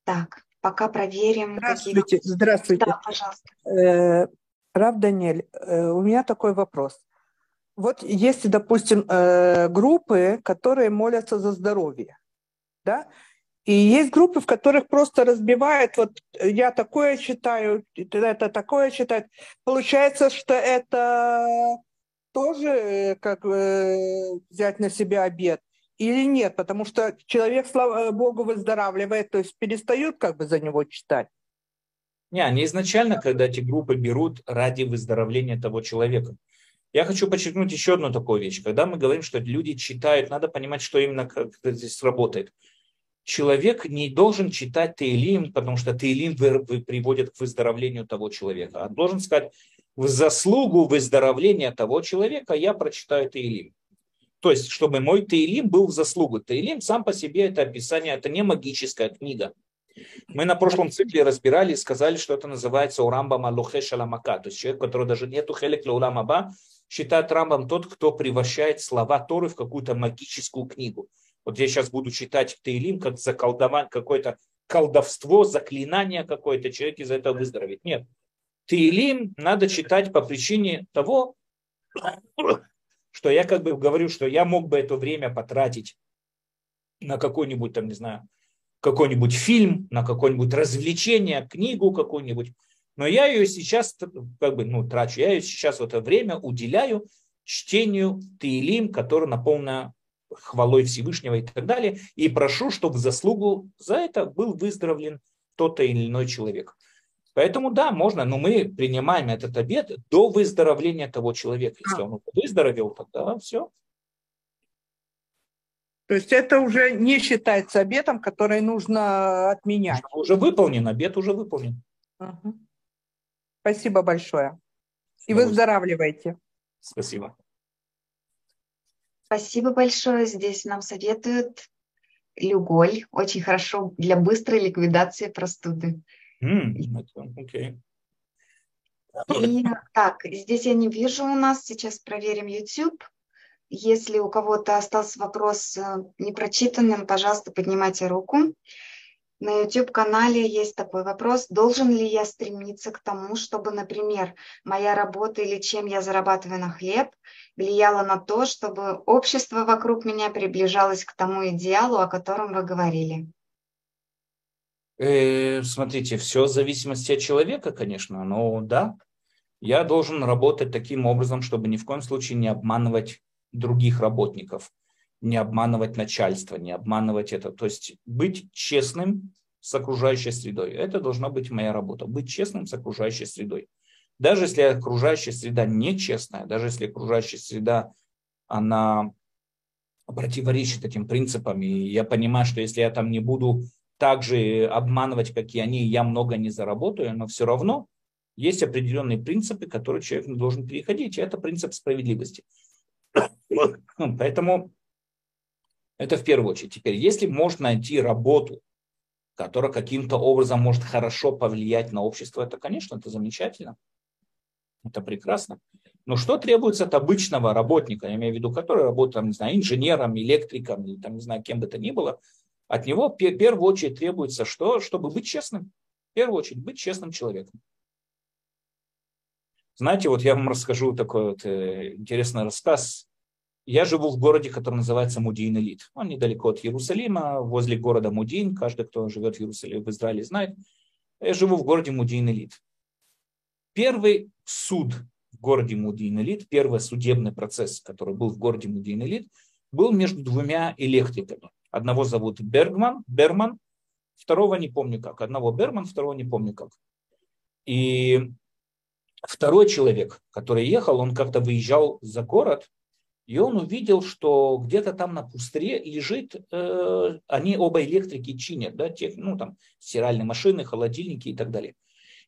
Так, пока проверим. Здравствуйте, какие... здравствуйте. Да, пожалуйста. Э, Рав Даниэль, э, у меня такой вопрос. Вот есть, допустим, э, группы, которые молятся за здоровье, да, и есть группы, в которых просто разбивают, вот я такое читаю, это такое читать. Получается, что это тоже э, как э, взять на себя обед или нет? Потому что человек, слава Богу, выздоравливает, то есть перестают как бы за него читать. Не, они изначально, когда эти группы берут ради выздоровления того человека. Я хочу подчеркнуть еще одну такую вещь. Когда мы говорим, что люди читают, надо понимать, что именно как здесь работает. Человек не должен читать Тейлим, потому что Тейлим приводит к выздоровлению того человека. Он должен сказать, в заслугу выздоровления того человека я прочитаю Таилим. То есть, чтобы мой Таилим был в заслугу. Таилим сам по себе это описание, это не магическая книга. Мы на прошлом цикле разбирали и сказали, что это называется Урамбам Алухе Шаламака. То есть человек, у которого даже нету хелек Лауламаба, считает Рамбам тот, кто превращает слова Торы в какую-то магическую книгу. Вот я сейчас буду читать Таилим, как заколдовать какое-то колдовство, заклинание какое-то, человек из этого выздоровеет. Нет, Таилим надо читать по причине того, что я как бы говорю, что я мог бы это время потратить на какой-нибудь там, не знаю, какой-нибудь фильм, на какое-нибудь развлечение, книгу какую-нибудь. Но я ее сейчас как бы, ну, трачу, я ее сейчас в это время уделяю чтению Таилим, который наполнено хвалой Всевышнего и так далее, и прошу, чтобы заслугу за это был выздоровлен тот или иной человек. Поэтому да, можно, но мы принимаем этот обед до выздоровления того человека. Если он выздоровел, тогда все. То есть это уже не считается обетом, который нужно отменять. Уже выполнен, обед уже выполнен. Угу. Спасибо большое. И выздоравливайте. Спасибо. Спасибо большое. Здесь нам советуют люголь. Очень хорошо для быстрой ликвидации простуды. Okay. И так, здесь я не вижу у нас. Сейчас проверим YouTube. Если у кого-то остался вопрос э, непрочитанным, пожалуйста, поднимайте руку. На YouTube-канале есть такой вопрос, должен ли я стремиться к тому, чтобы, например, моя работа или чем я зарабатываю на хлеб влияла на то, чтобы общество вокруг меня приближалось к тому идеалу, о котором вы говорили? Э, смотрите, все в зависимости от человека, конечно, но да, я должен работать таким образом, чтобы ни в коем случае не обманывать других работников, не обманывать начальство, не обманывать это. То есть быть честным с окружающей средой. Это должна быть моя работа. Быть честным с окружающей средой. Даже если окружающая среда нечестная, даже если окружающая среда, она противоречит этим принципам, и я понимаю, что если я там не буду так же обманывать, как и они, я много не заработаю, но все равно есть определенные принципы, которые человек должен переходить, и это принцип справедливости. Поэтому это в первую очередь. Теперь, если можно найти работу, которая каким-то образом может хорошо повлиять на общество, это, конечно, это замечательно. Это прекрасно. Но что требуется от обычного работника, я имею в виду, который работает, там, не знаю, инженером, электриком, или там, не знаю, кем бы то ни было, от него в первую очередь требуется что? Чтобы быть честным. В первую очередь быть честным человеком. Знаете, вот я вам расскажу такой вот э, интересный рассказ. Я живу в городе, который называется Мудин Элит. Он недалеко от Иерусалима, возле города Мудин. Каждый, кто живет в Иерусалиме, в Израиле, знает. Я живу в городе Мудин Элит. Первый суд в городе Мудин Элит, первый судебный процесс, который был в городе Мудин Элит, был между двумя электриками. Одного зовут Бергман, Берман, второго не помню как. Одного Берман, второго не помню как. И Второй человек, который ехал, он как-то выезжал за город, и он увидел, что где-то там на пустыре лежит, э, они оба электрики чинят, да, тех, ну там стиральные машины, холодильники и так далее.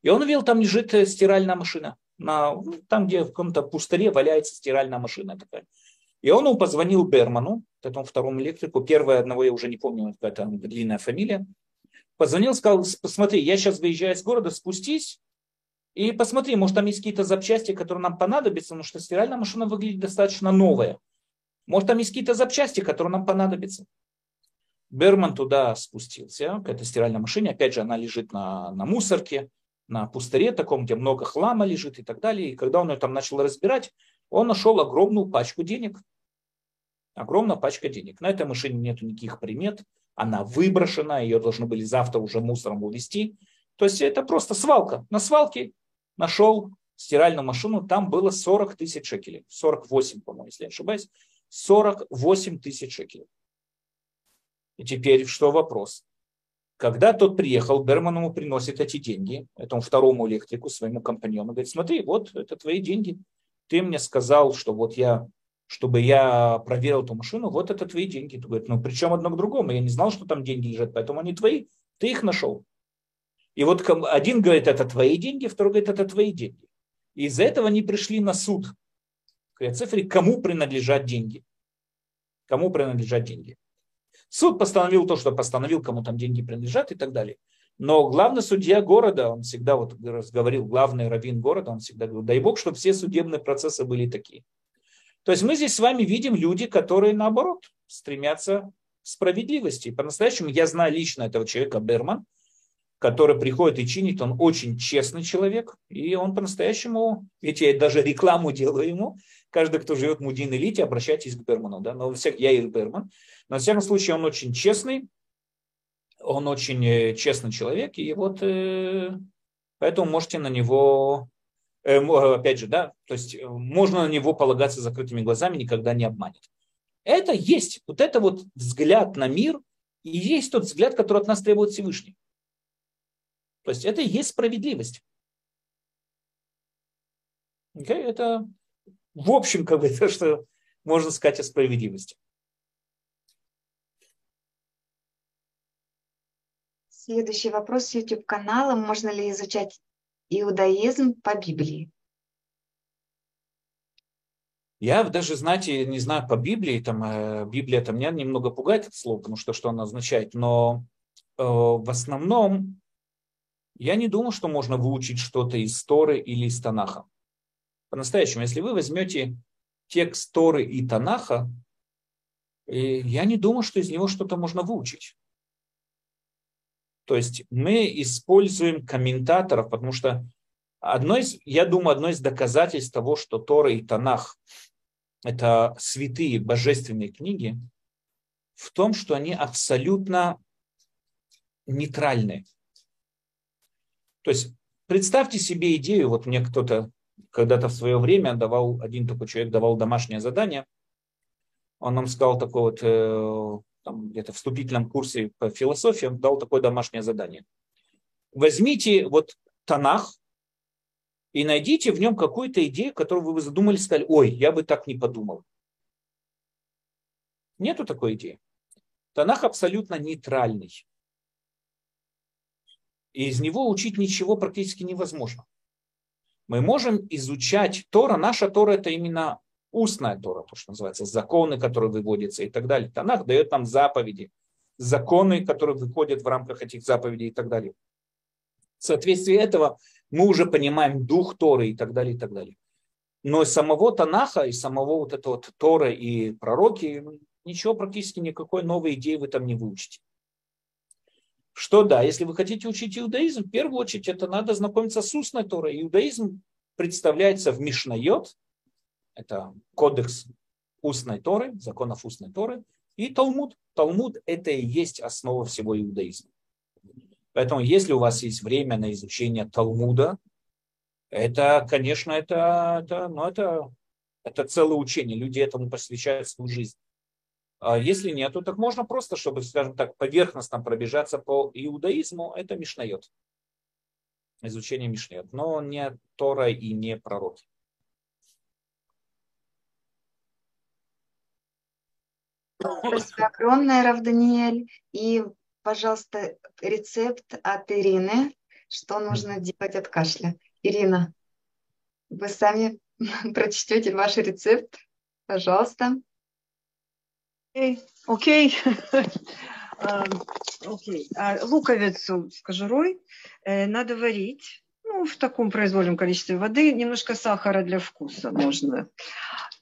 И он увидел, там лежит э, стиральная машина, на, ну, там, где в каком-то пустыре валяется стиральная машина такая. И он позвонил Берману, этому второму электрику, первое одного я уже не помню, какая-то длинная фамилия, позвонил, сказал, посмотри, я сейчас выезжаю из города, спустись, и посмотри, может там есть какие-то запчасти, которые нам понадобятся, потому что стиральная машина выглядит достаточно новая. Может там есть какие-то запчасти, которые нам понадобятся. Берман туда спустился, к этой стиральной машине. Опять же, она лежит на, на мусорке, на пустыре таком, где много хлама лежит и так далее. И когда он ее там начал разбирать, он нашел огромную пачку денег. Огромная пачка денег. На этой машине нет никаких примет. Она выброшена, ее должны были завтра уже мусором увезти. То есть это просто свалка. На свалке нашел стиральную машину, там было 40 тысяч шекелей. 48, по-моему, если я не ошибаюсь. 48 тысяч шекелей. И теперь что вопрос? Когда тот приехал, Берман ему приносит эти деньги, этому второму электрику, своему компаньону, говорит, смотри, вот это твои деньги. Ты мне сказал, что вот я, чтобы я проверил эту машину, вот это твои деньги. Ты говорит, ну причем одно к другому, я не знал, что там деньги лежат, поэтому они твои, ты их нашел. И вот один говорит, это твои деньги, второй говорит, это твои деньги. И из-за этого они пришли на суд. К цифре, кому принадлежат деньги. Кому принадлежат деньги. Суд постановил то, что постановил, кому там деньги принадлежат и так далее. Но главный судья города, он всегда вот говорил, главный раввин города, он всегда говорил, дай бог, чтобы все судебные процессы были такие. То есть мы здесь с вами видим люди, которые наоборот стремятся к справедливости. По-настоящему я знаю лично этого человека Берман, который приходит и чинит, он очень честный человек, и он по-настоящему, видите, я даже рекламу делаю ему, каждый, кто живет в Мудин элите, обращайтесь к Берману, да, но всех, я и Берман, но в всяком случае он очень честный, он очень э, честный человек, и вот э, поэтому можете на него, опять же, да, то есть можно на него полагаться закрытыми глазами, никогда не обманет. Это есть, вот это вот взгляд на мир, и есть тот взгляд, который от нас требует Всевышний. То есть это и есть справедливость. Okay? Это в общем как бы <laughs> то, что можно сказать о справедливости. Следующий вопрос с YouTube-канала. Можно ли изучать иудаизм по Библии? Я даже, знаете, не знаю по Библии, там, э, Библия там меня немного пугает это слово, потому что что она означает, но э, в основном я не думаю, что можно выучить что-то из Торы или из Танаха. По-настоящему, если вы возьмете текст Торы и Танаха, э, я не думаю, что из него что-то можно выучить. То есть мы используем комментаторов, потому что одно из, я думаю, одно из доказательств того, что Тора и Танах – это святые божественные книги, в том, что они абсолютно нейтральные. То есть представьте себе идею, вот мне кто-то когда-то в свое время давал, один такой человек давал домашнее задание, он нам сказал такое вот, э, там, где-то вступительном курсе по философии, он дал такое домашнее задание. Возьмите вот Танах и найдите в нем какую-то идею, которую вы задумали, сказали, ой, я бы так не подумал. Нету такой идеи. Танах абсолютно нейтральный. И из него учить ничего практически невозможно. Мы можем изучать Тора. Наша Тора это именно устная Тора, то, что называется, законы, которые выводятся и так далее. Танах дает нам заповеди, законы, которые выходят в рамках этих заповедей и так далее. В соответствии этого мы уже понимаем дух Торы и так далее, и так далее. Но самого Танаха и самого вот этого вот Тора и пророки ничего практически никакой новой идеи вы там не выучите. Что да, если вы хотите учить иудаизм, в первую очередь это надо знакомиться с устной Торой. Иудаизм представляется в Мишнайот, это кодекс устной Торы, законов устной Торы, и Талмуд. Талмуд – это и есть основа всего иудаизма. Поэтому, если у вас есть время на изучение Талмуда, это, конечно, это, это, ну, это, это целое учение. Люди этому посвящают свою жизнь. А если нету, так можно просто, чтобы, скажем так, поверхностно пробежаться по иудаизму, это Мишнает. Изучение Мишнает. Но не Тора и не пророки. Спасибо огромное, Рав Даниэль. И, пожалуйста, рецепт от Ирины, что нужно делать от кашля. Ирина, вы сами <laughs> прочтете ваш рецепт, пожалуйста. Окей. <laughs> Окей. А, луковицу с кожурой э, надо варить ну, в таком произвольном количестве воды, немножко сахара для вкуса можно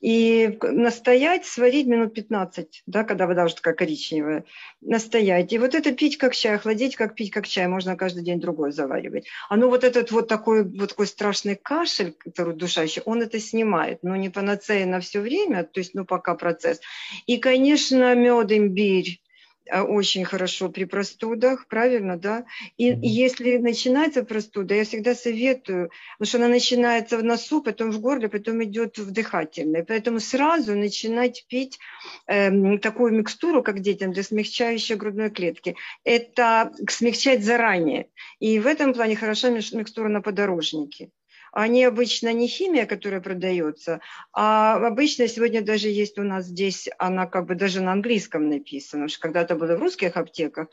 и настоять, сварить минут 15, да, когда вода уже такая коричневая, настоять. И вот это пить как чай, охладить, как пить как чай, можно каждый день другой заваривать. А ну вот этот вот такой, вот такой страшный кашель, который душащий, он это снимает, но не панацея на все время, то есть, ну, пока процесс. И, конечно, мед, имбирь, очень хорошо при простудах, правильно, да? И mm-hmm. если начинается простуда, я всегда советую, потому что она начинается в носу, потом в горле, потом идет в дыхательное. Поэтому сразу начинать пить э, такую микстуру, как детям, для смягчающей грудной клетки. Это смягчать заранее. И в этом плане хороша микстура на подорожнике они обычно не химия, которая продается, а обычно сегодня даже есть у нас здесь, она как бы даже на английском написана, что когда-то было в русских аптеках,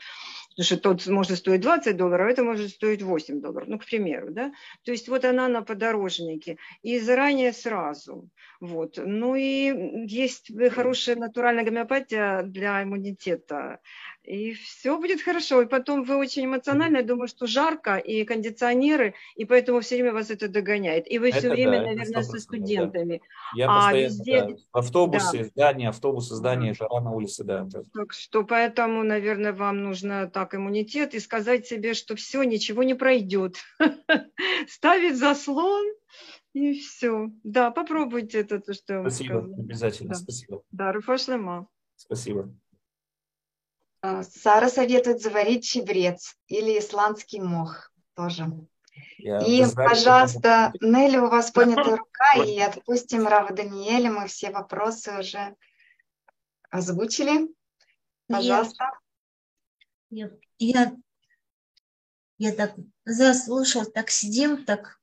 потому что тот может стоить 20 долларов, а это может стоить 8 долларов, ну, к примеру, да. То есть вот она на подорожнике, и заранее сразу. Вот. Ну и есть хорошая натуральная гомеопатия для иммунитета и все будет хорошо. И потом вы очень эмоциональны, я думаю, что жарко, и кондиционеры, и поэтому все время вас это догоняет. И вы это все время, да, наверное, со студентами. Да. Я а постоянно, везде... да. В автобусе, да. здание, автобусы, здание, жара на улице, да. Так что поэтому, наверное, вам нужно там так иммунитет и сказать себе, что все, ничего не пройдет. <laughs> Ставить заслон и все. Да, попробуйте это, то, что я вам Спасибо, обязательно, Да. спасибо. Да, Руфашлема. Спасибо. Э, Сара советует заварить чебрец или исландский мох тоже. Я И, Израиле пожалуйста, потом- Нелли, у вас поднятая рука, и отпустим Рава Даниэля. Мы все вопросы уже озвучили. Пожалуйста. Я, я, я так заслушал, так сидим, так,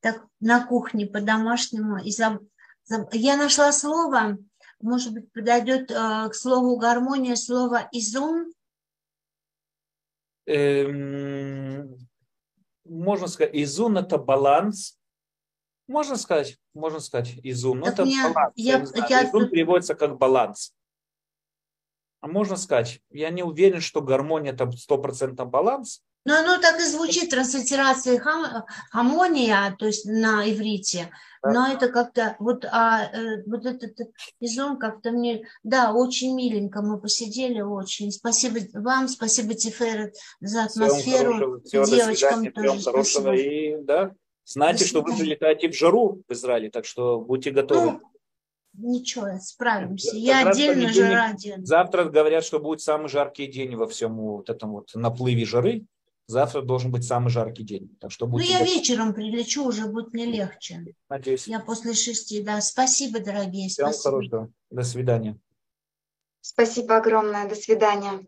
так на кухне по-домашнему. И заб- заб- я нашла слово, может быть, подойдет э, к слову гармония, слово изум. Эм, можно сказать, изун это баланс. Можно сказать, можно сказать, изун. но Так это мне- баланс. я- Я я изун тут- переводится как баланс. А можно сказать, я не уверен, что гармония это стопроцентно баланс. Но оно так и звучит, транслитерация хам, хамония, то есть на иврите. Да. Но это как-то, вот, а, э, вот этот изум как-то мне, да, очень миленько мы посидели, очень. Спасибо вам, спасибо, Тиферет, за атмосферу. хорошего, всего до Девочкам свидания, тоже хорошего. спасибо. И да, знайте, что вы прилетаете в жару в Израиле, так что будьте готовы. Ну, ничего, справимся. Как Я в отдельно же понедельник- ради. Завтра говорят, что будет самый жаркий день во всем вот этом вот наплыве жары. Завтра должен быть самый жаркий день. Так что Ну, будьте я готовы. вечером прилечу, уже будет мне легче. Надеюсь. Я после шести, да. Спасибо, дорогие, Всего спасибо. хорошего. До свидания. Спасибо огромное. До свидания.